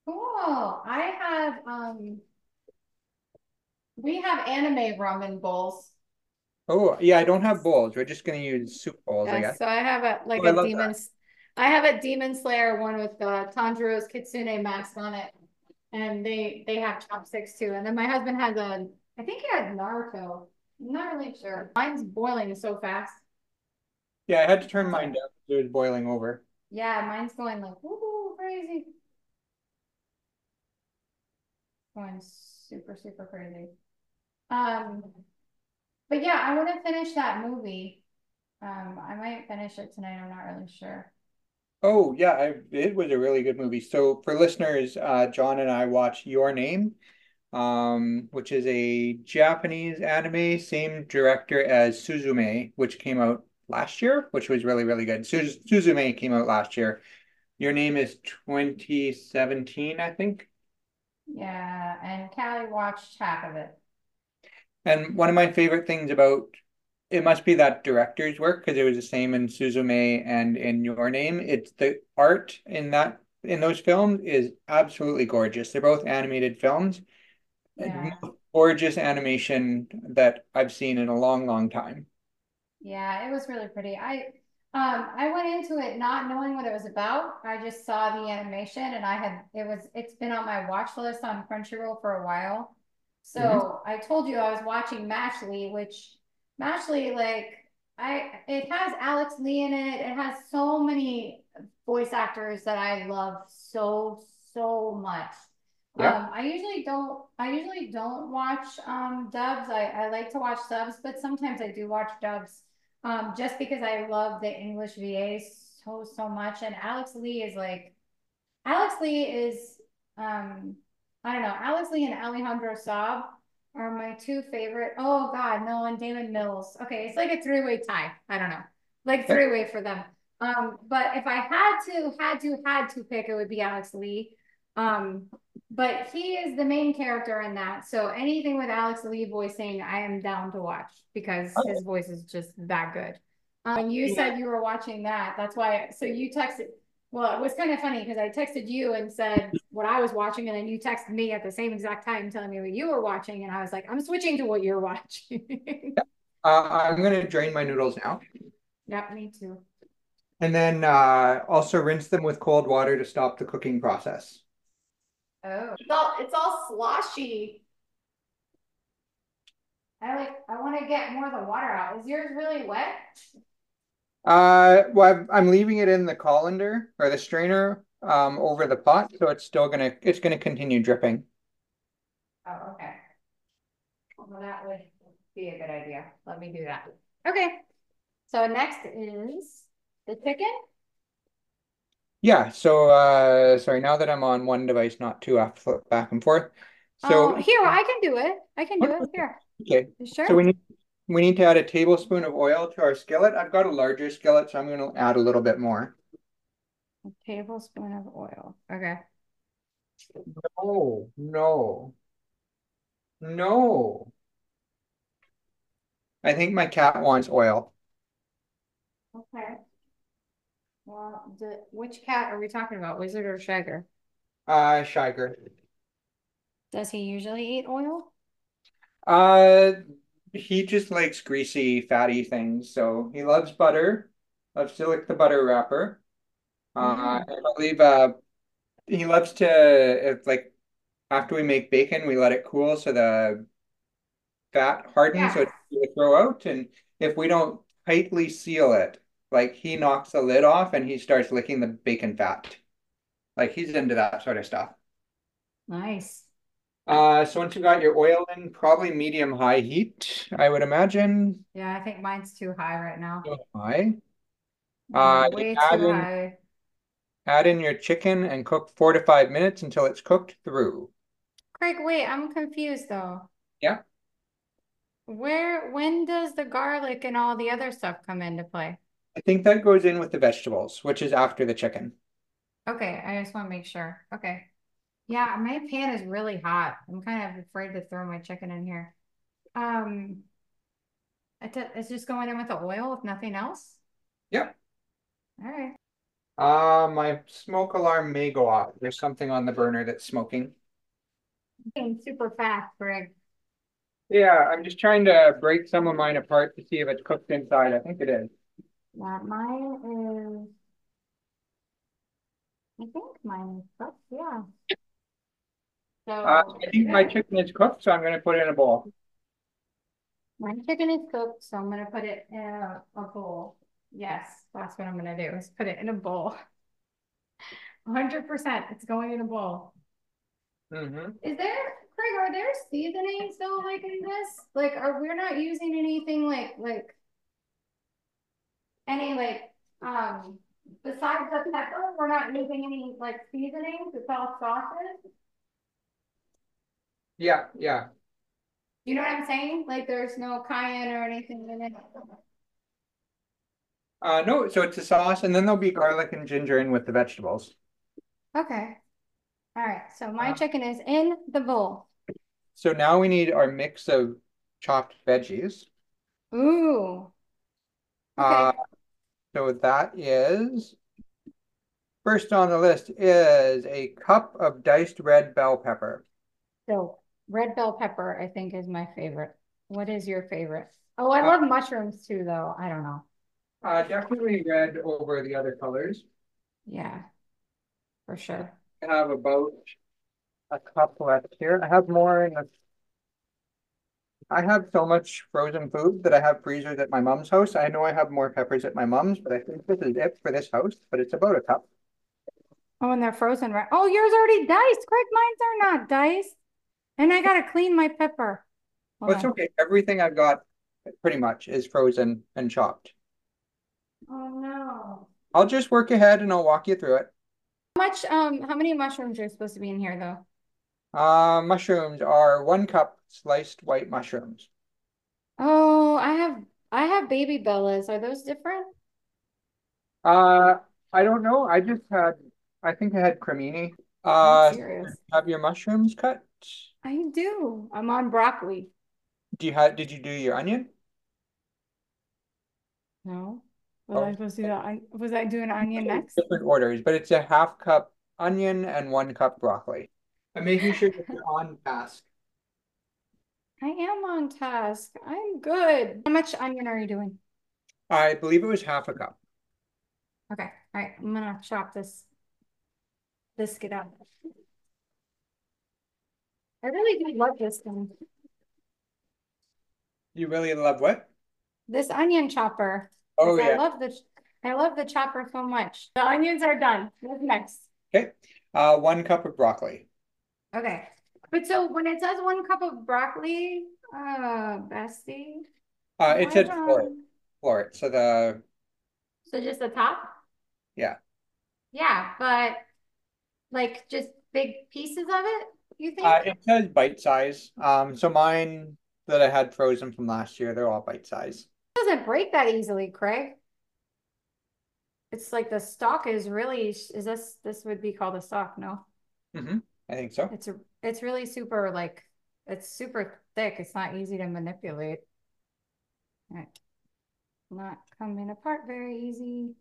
Cool. I have um, we have anime ramen bowls. Oh yeah, I don't have bowls. We're just gonna use soup bowls. Yeah, I guess. So I have a like oh, a demon. That. I have a Demon Slayer one with uh, Tanjiro's Kitsune mask on it, and they they have chopsticks too. And then my husband has a, I think he has Naruto. I'm not really sure. Mine's boiling so fast. Yeah, I had to turn mine down. Because it was boiling over. Yeah, mine's going like woo crazy. Going super super crazy. Um, but yeah, I want to finish that movie. Um, I might finish it tonight. I'm not really sure. Oh yeah, I, it was a really good movie. So for listeners, uh, John and I watched Your Name, um, which is a Japanese anime, same director as Suzume, which came out last year, which was really really good. Suz Suzume came out last year. Your Name is 2017, I think. Yeah, and Cali watched half of it. And one of my favorite things about it must be that director's work because it was the same in Suzume and in Your Name. It's the art in that in those films is absolutely gorgeous. They're both animated films. Yeah. Gorgeous animation that I've seen in a long, long time. Yeah, it was really pretty. I um I went into it not knowing what it was about. I just saw the animation and I had it was it's been on my watch list on Crunchyroll for a while. So mm-hmm. I told you I was watching Mashle, which Mashle, like I, it has Alex Lee in it. It has so many voice actors that I love so so much. Yeah. Um, I usually don't. I usually don't watch um, dubs. I, I like to watch subs, but sometimes I do watch dubs. Um, just because I love the English VA so so much, and Alex Lee is like, Alex Lee is um, I don't know. Alex Lee and Alejandro Saab are my two favorite. Oh God, no, and Daman Mills. Okay, it's like a three-way tie. I don't know, like three-way for them. Um, but if I had to, had to, had to pick, it would be Alex Lee. Um, but he is the main character in that. So anything with Alex Lee voicing, I am down to watch because oh. his voice is just that good. Um, you said you were watching that. That's why. So you texted. Well, it was kind of funny because I texted you and said what I was watching, and then you texted me at the same exact time telling me what you were watching, and I was like, I'm switching to what you're watching. uh, I'm gonna drain my noodles now. Yep, me too. And then uh, also rinse them with cold water to stop the cooking process. Oh, it's all it's all sloshy. I like. I want to get more of the water out. Is yours really wet? Uh, well, I'm leaving it in the colander or the strainer um, over the pot, so it's still gonna it's gonna continue dripping. Oh, okay. Well, that would be a good idea. Let me do that. Okay. So next is the chicken. Yeah. So uh, sorry. Now that I'm on one device, not two back and forth. So oh, here I can do it. I can do it here. Okay. Sure. So we need we need to add a tablespoon of oil to our skillet. I've got a larger skillet, so I'm going to add a little bit more. A tablespoon of oil. Okay. No, no, no. I think my cat wants oil. Okay. Well, the, which cat are we talking about, Wizard or Shagger? Uh, Shagger. Does he usually eat oil? Uh, he just likes greasy, fatty things. So he loves butter, loves to lick the butter wrapper. Uh, mm-hmm. I believe uh, he loves to, if, like, after we make bacon, we let it cool so the fat hardens yeah. so it's easy to throw out. And if we don't tightly seal it, like he knocks the lid off and he starts licking the bacon fat. Like he's into that sort of stuff. Nice. Uh, so once you got your oil in, probably medium high heat, I would imagine. Yeah, I think mine's too high right now. Too high. Uh, Way too in, high. Add in your chicken and cook four to five minutes until it's cooked through. Craig, wait, I'm confused though. Yeah. Where, when does the garlic and all the other stuff come into play? I think that goes in with the vegetables, which is after the chicken. Okay, I just want to make sure. Okay. Yeah, my pan is really hot. I'm kind of afraid to throw my chicken in here. Um, it's just going in with the oil with nothing else? Yep. All right. Uh, my smoke alarm may go off. There's something on the burner that's smoking. Being Super fast, Greg. Yeah, I'm just trying to break some of mine apart to see if it's cooked inside. I think it is. Yeah, mine is. I think mine is cooked. Yeah. So uh, I think my chicken is cooked, so I'm going to put it in a bowl. My chicken is cooked, so I'm going to put it in a, a bowl. Yes, that's what I'm going to do is put it in a bowl. 100%. It's going in a bowl. Mm-hmm. Is there, Craig, are there seasonings though, like in this? Like, are we not using anything like, like, any like, um, besides the pepper, we're not using any like seasonings, it's all sauces? Yeah, yeah. You know what I'm saying? Like there's no cayenne or anything in it. Uh, no, so it's a sauce, and then there'll be garlic and ginger in with the vegetables. Okay. All right, so my uh, chicken is in the bowl. So now we need our mix of chopped veggies. Ooh. Okay. Uh, so that is, first on the list is a cup of diced red bell pepper. So red bell pepper, I think, is my favorite. What is your favorite? Oh, I uh, love mushrooms too, though. I don't know. Uh, definitely red over the other colors. Yeah, for sure. I have about a cup left here. I have more in the I have so much frozen food that I have freezers at my mom's house. I know I have more peppers at my mom's, but I think this is it for this house, but it's about a cup. Oh, and they're frozen, right? Oh, yours already diced. Craig, mine's are not diced. And I gotta clean my pepper. Hold it's okay. Everything I've got pretty much is frozen and chopped. Oh no. I'll just work ahead and I'll walk you through it. How much um how many mushrooms are supposed to be in here though? Uh mushrooms are one cup sliced white mushrooms. Oh, I have I have baby bellas. Are those different? Uh I don't know. I just had I think I had cremini. Uh have your mushrooms cut? I do. I'm on broccoli. Do you have did you do your onion? No. Was oh. I supposed to do that? Was I doing onion next? Different orders, but it's a half cup onion and one cup broccoli. I'm making sure that you're on task. I am on task. I'm good. How much onion are you doing? I believe it was half a cup. Okay. All right. I'm gonna chop this biscuit up. I really do love this thing. You really love what? This onion chopper. Oh yeah. I love the I love the chopper so much. The onions are done. What's next? Okay. Uh, one cup of broccoli. Okay. But so when it says one cup of broccoli, uh, Bestie. Uh, it said floret. Floret. So the. So just the top. Yeah. Yeah, but like just big pieces of it. You think? Uh, it says bite size. Um, so mine that I had frozen from last year, they're all bite size doesn't break that easily, Craig. It's like the stock is really is this this would be called a stalk, no? Mm-hmm. I think so. It's a it's really super like it's super thick. It's not easy to manipulate. Right. Not coming apart very easy.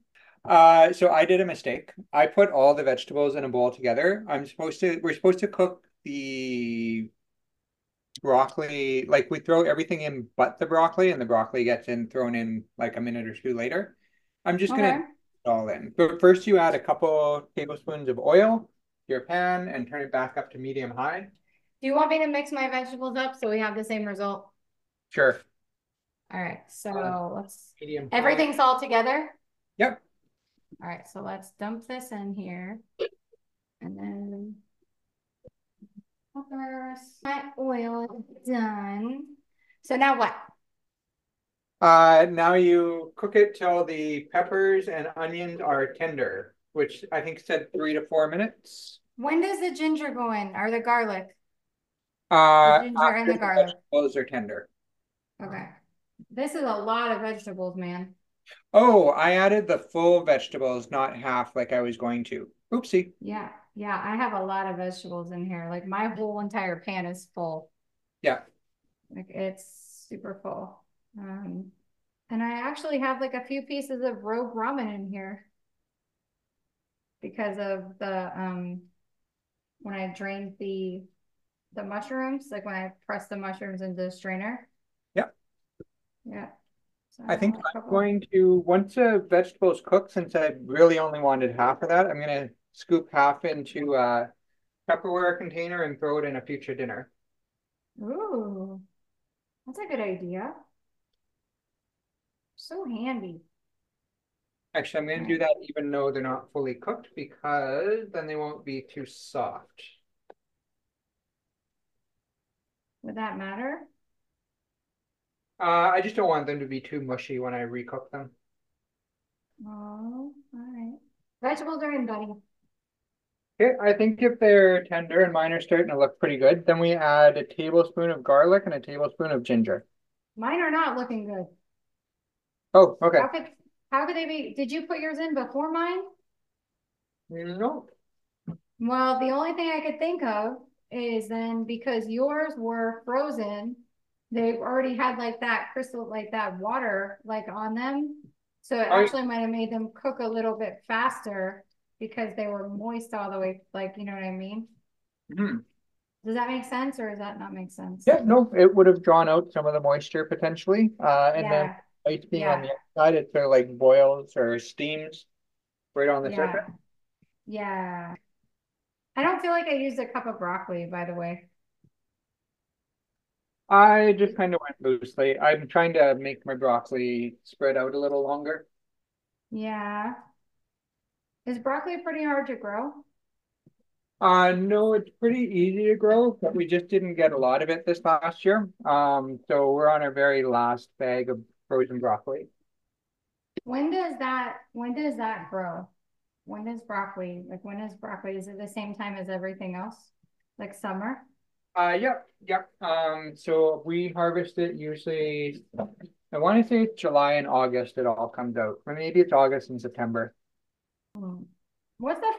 Uh, so I did a mistake. I put all the vegetables in a bowl together. I'm supposed to. We're supposed to cook the broccoli, like we throw everything in but the broccoli, and the broccoli gets in thrown in like a minute or two later. I'm just okay. gonna all in. But first, you add a couple tablespoons of oil to your pan and turn it back up to medium high. Do you want me to mix my vegetables up so we have the same result? Sure. All right, so uh, let's medium everything's high. all together. Yep. All right, so let's dump this in here. And then my oil done. So now what? Uh, now you cook it till the peppers and onions are tender, which I think said three to four minutes. When does the ginger go in or the garlic? Uh, the ginger and the garlic. Those are tender. Okay. This is a lot of vegetables, man. Oh, I added the full vegetables, not half like I was going to. Oopsie. Yeah. Yeah, I have a lot of vegetables in here. Like my whole entire pan is full. Yeah. Like it's super full. Um, and I actually have like a few pieces of rogue ramen in here because of the um when I drained the the mushrooms, like when I pressed the mushrooms into the strainer. Yeah. Yeah. So I think I'm going to once the vegetables cook, since I really only wanted half of that, I'm gonna scoop half into a Tupperware container and throw it in a future dinner. Ooh, that's a good idea. So handy. Actually, I'm going to do that even though they're not fully cooked because then they won't be too soft. Would that matter? Uh, I just don't want them to be too mushy when I recook them. Oh, all right. Vegetables are in, buddy. Okay, I think if they're tender and mine are starting to look pretty good, then we add a tablespoon of garlic and a tablespoon of ginger. Mine are not looking good. Oh, okay. How could, how could they be? Did you put yours in before mine? No. Well, the only thing I could think of is then because yours were frozen, they've already had like that crystal, like that water like on them. So it actually might have made them cook a little bit faster because they were moist all the way, like, you know what I mean? Hmm. Does that make sense or does that not make sense? Yeah, no, it would have drawn out some of the moisture potentially. Uh, and then ice being Yeah. on the outside, it sort of like boils or steams right on the yeah, surface. yeah. I don't feel like I used a cup of broccoli, by the way. I just kind of went loosely. I'm trying to make my broccoli spread out a little longer. Yeah. Is broccoli pretty hard to grow? Uh, no, it's pretty easy to grow, but we just didn't get a lot of it this last year. Um, so we're on our very last bag of frozen broccoli. When does that when does that grow? When does broccoli like when is broccoli? Is it the same time as everything else? Like summer? Uh, yep, yep. Um, so we harvest it usually, I want to say July and August it all comes out. Or maybe it's August and September. What's the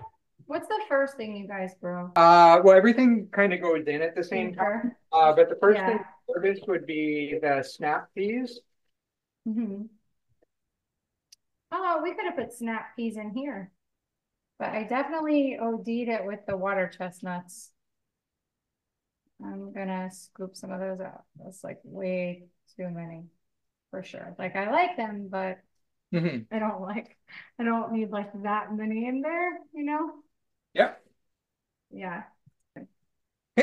what's the first thing you guys grow? Uh, well, everything kind of goes in at the same time. Uh, but the first yeah. thing harvest would be the snap peas. Mm-hmm. Oh, we could have put snap peas in here. But I definitely OD'd it with the water chestnuts. I'm gonna scoop some of those out. That's like way too many for sure. Like I like them, but mm-hmm. I don't like I don't need like that many in there, you know? Yeah. Yeah. Okay,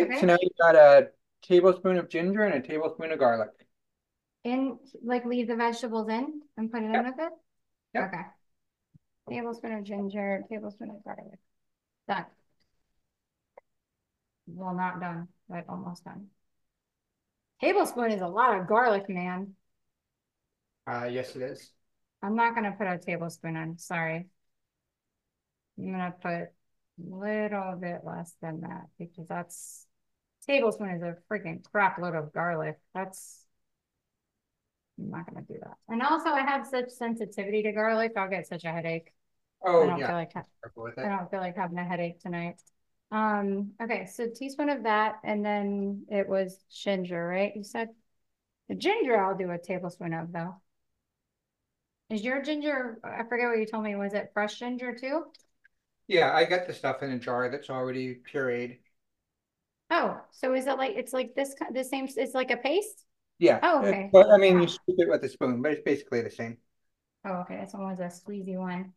okay. so now you've got a tablespoon of ginger and a tablespoon of garlic. In like leave the vegetables in and put it yep. in with it? Yep. Okay. Tablespoon of ginger, tablespoon of garlic. Done. Well, not done, but almost done. Tablespoon is a lot of garlic, man. Uh, yes, it is. I'm not going to put a tablespoon in. Sorry. I'm going to put a little bit less than that because that's tablespoon is a freaking crap load of garlic. That's I'm not gonna do that. And also I have such sensitivity to garlic, I'll get such a headache. Oh, I don't yeah. feel like I don't feel like having a headache tonight. Um, okay, so teaspoon of that, and then it was ginger, right? You said the ginger I'll do a tablespoon of though. Is your ginger, I forget what you told me, was it fresh ginger too? Yeah, I got the stuff in a jar that's already pureed. Oh, so is it like, it's like this, the same, it's like a paste? Yeah. Oh, okay. But I mean, you scoop it with a spoon, but it's basically the same. Oh, okay. This one was a squeezy one.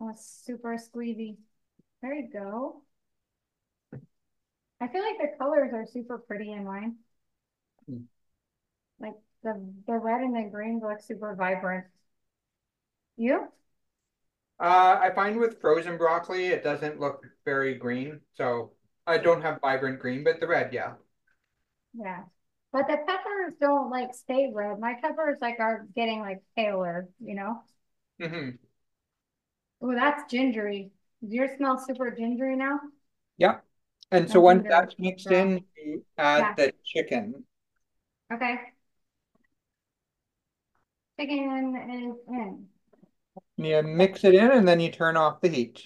Oh, it's super squeezy. There you go. I feel like the colors are super pretty in mine. Hmm. Like the the red and the green look super vibrant. You? Uh, I find with frozen broccoli, it doesn't look very green. So I don't have vibrant green, but the red, yeah. Yeah. But the peppers don't like stay red. My peppers like are getting like paler, you know? Mm-hmm. Oh, that's gingery. Does yours smell super gingery now? Yeah. And so once that's mixed in, you add yeah. the chicken. Okay. Chicken is in. You mix it in and then you turn off the heat.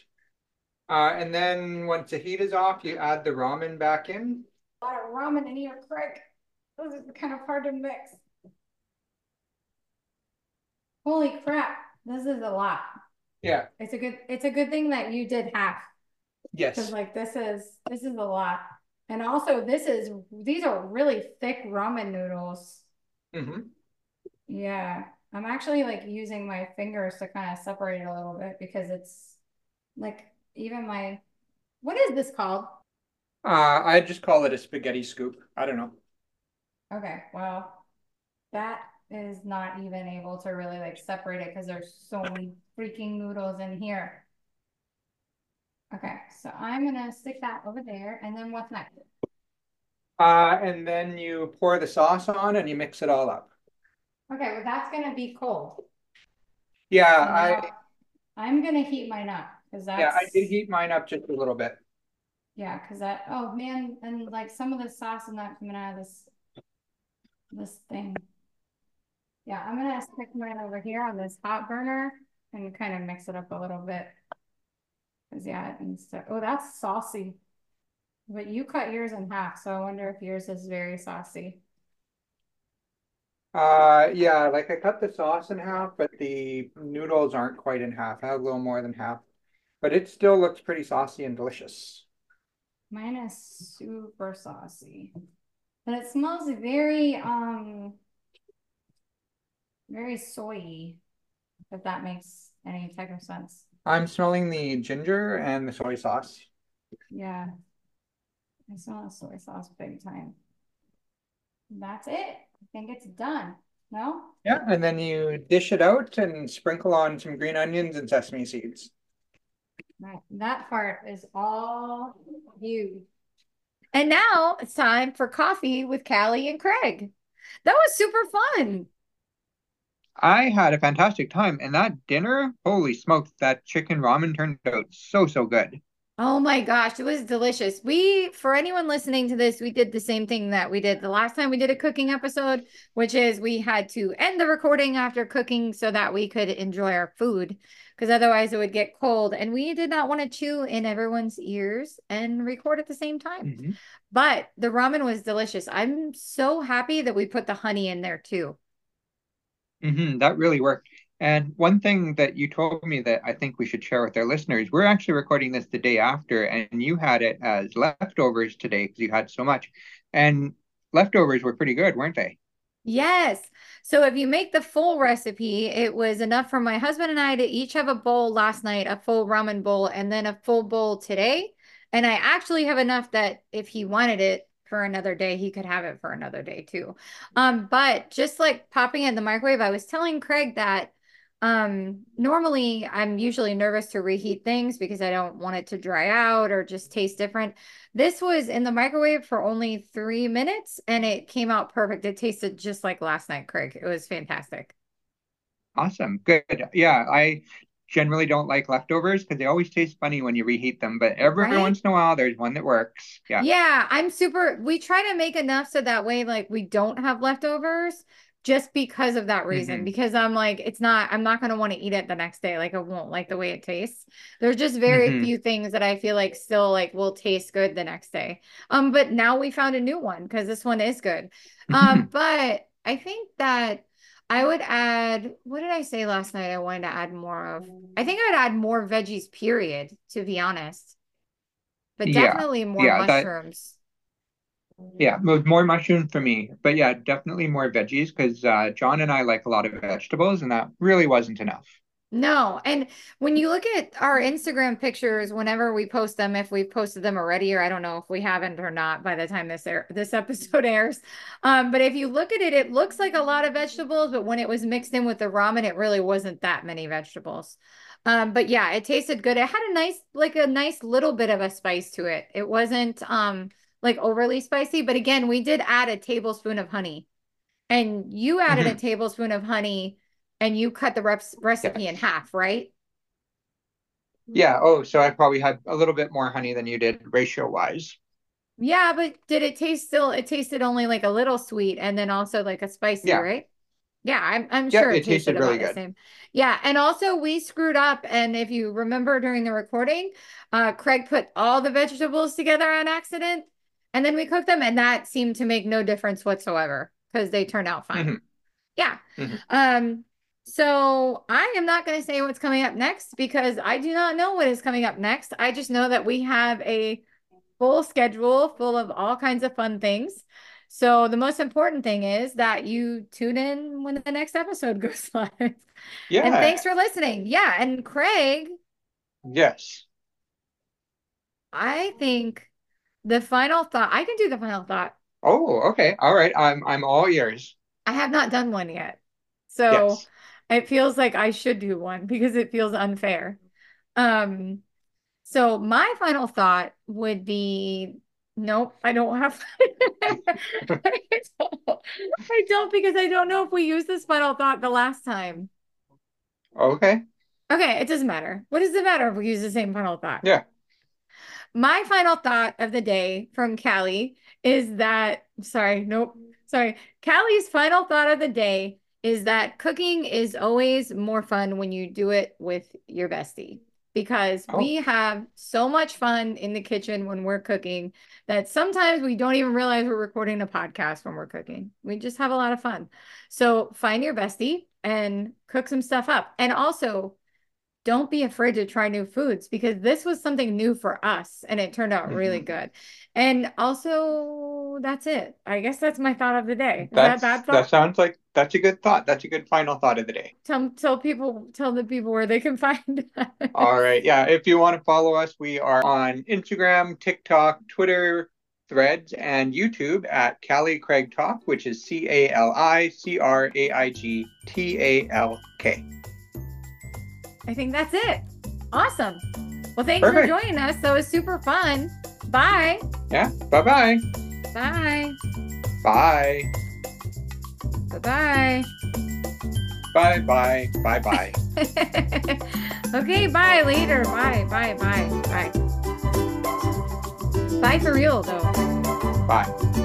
Uh, and then once the heat is off, you add the ramen back in. A lot of ramen in here, Craig. Those are kind of hard to mix. Holy crap, this is a lot. Yeah. It's a good it's a good thing that you did half. Yes. Because like this is this is a lot. And also this is these are really thick ramen noodles. Mm-hmm. Yeah. I'm actually like using my fingers to kind of separate it a little bit because it's like even my what is this called? Uh I just call it a spaghetti scoop. I don't know. Okay, well, that is not even able to really like separate it because there's so many freaking noodles in here. Okay, so I'm gonna stick that over there, and then what's next? Uh, and then you pour the sauce on and you mix it all up. Okay, well that's gonna be cold. Yeah, I. I'm gonna heat mine up because that's. Yeah, I did heat mine up just a little bit. Yeah, because that. Oh man, and like some of the sauce in that coming out of this. This thing. Yeah, I'm gonna stick mine over here on this hot burner and kind of mix it up a little bit. Cause yeah, and so oh, that's saucy. But you cut yours in half, so I wonder if yours is very saucy. Uh, yeah, like I cut the sauce in half, but the noodles aren't quite in half. I have a little more than half, but it still looks pretty saucy and delicious. Mine is super saucy, but it smells very, um, very soy, if that makes any type of sense. I'm smelling the ginger and the soy sauce. Yeah. I smell the soy sauce big time. That's it. I think it's done. No? Yeah, and then you dish it out and sprinkle on some green onions and sesame seeds. Right. That part is all you. And now it's time for coffee with Cali and Craig. That was super fun. I had a fantastic time, and that dinner, holy smokes, that chicken ramen turned out so, so good. Oh my gosh, it was delicious. We, for anyone listening to this, we did the same thing that we did the last time we did a cooking episode, which is we had to end the recording after cooking so that we could enjoy our food because otherwise it would get cold. And we did not want to chew in everyone's ears and record at the same time. Mm-hmm. But the ramen was delicious. I'm so happy that we put the honey in there too. Mm-hmm, that really worked. And one thing that you told me that I think we should share with our listeners, we're actually recording this the day after, and you had it as leftovers today because you had so much. And leftovers were pretty good, weren't they? Yes. So if you make the full recipe, it was enough for my husband and I to each have a bowl last night, a full ramen bowl, and then a full bowl today. And I actually have enough that if he wanted it, for another day, he could have it for another day too. Um, but just like popping in the microwave, I was telling Craig that um normally I'm usually nervous to reheat things because I don't want it to dry out or just taste different. This was in the microwave for only three minutes and it came out perfect. It tasted just like last night, Craig. It was fantastic. Awesome. Good. Yeah, I generally don't like leftovers because they always taste funny when you reheat them. But every right? once in a while, there's one that works. Yeah. Yeah. I'm super. We try to make enough so that way, like, we don't have leftovers just because of that reason. Mm-hmm. Because I'm like, it's not, I'm not going to want to eat it the next day. Like, I won't like the way it tastes. There's just very mm-hmm. few things that I feel like still like will taste good the next day. Um, but now we found a new one because this one is good. Um, but I think that I would add, what did I say last night? I wanted to add more of. I think I would add more veggies, period, to be honest. But definitely yeah, more yeah, mushrooms. That, yeah, more mushrooms for me. But yeah, definitely more veggies because uh, John and I like a lot of vegetables, and that really wasn't enough. No. And when you look at our Instagram pictures, whenever we post them, if we've posted them already, or I don't know if we haven't or not by the time this air, this episode airs. Um, but if you look at it, it looks like a lot of vegetables, but when it was mixed in with the ramen, it really wasn't that many vegetables. Um, but yeah, it tasted good. It had a nice, like a nice little bit of a spice to it. It wasn't um like overly spicy, but again, we did add a tablespoon of honey. And you added mm-hmm. a tablespoon of honey and you cut the reps recipe yes. in half, right? Yeah. Oh, so I probably had a little bit more honey than you did ratio wise. Yeah, but did it taste still? It tasted only like a little sweet and then also like a spicy, yeah. right? Yeah, I'm I'm sure it, it tasted, tasted really good. Same. Yeah, and also we screwed up, and if you remember during the recording, uh, Craig put all the vegetables together on accident, and then we cooked them, and that seemed to make no difference whatsoever because they turned out fine. Mm-hmm. Yeah. Mm-hmm. Um. So I am not going to say what's coming up next because I do not know what is coming up next. I just know that we have a full schedule full of all kinds of fun things. So the most important thing is that you tune in when the next episode goes live. Yeah. And thanks for listening. Yeah. And Craig. Yes. I think the final thought, I can do the final thought. Oh, okay. All right. I'm I'm all ears. I have not done one yet. So yes. it feels like I should do one because it feels unfair. Um so my final thought would be nope, I don't have I, don't, I don't because I don't know if we used this final thought the last time. Okay. Okay, it doesn't matter. What does it matter if we use the same final thought? Yeah. My final thought of the day from Cali is that sorry, nope. Sorry. Cali's final thought of the day is that cooking is always more fun when you do it with your bestie because oh. we have so much fun in the kitchen when we're cooking that sometimes we don't even realize we're recording a podcast when we're cooking. We just have a lot of fun. So find your bestie and cook some stuff up. And also, don't be afraid to try new foods because this was something new for us and it turned out mm-hmm. really good. And also, that's it. I guess that's my thought of the day. That, that sounds like that's a good thought. That's a good final thought of the day. Tell tell people tell the people where they can find us. All right. Yeah. If you want to follow us, we are on Instagram, TikTok, Twitter, Threads, and YouTube at Cali Craig Talk, which is C A L I C R A I G T A L K. I think that's it. Awesome. Well, thanks Perfect. for joining us. That was super fun. Bye. Yeah. Bye-bye. Bye. Bye. Bye-bye. Bye bye. Bye bye. okay, bye later. Bye. Bye. Bye. Bye. Bye for real though. Bye.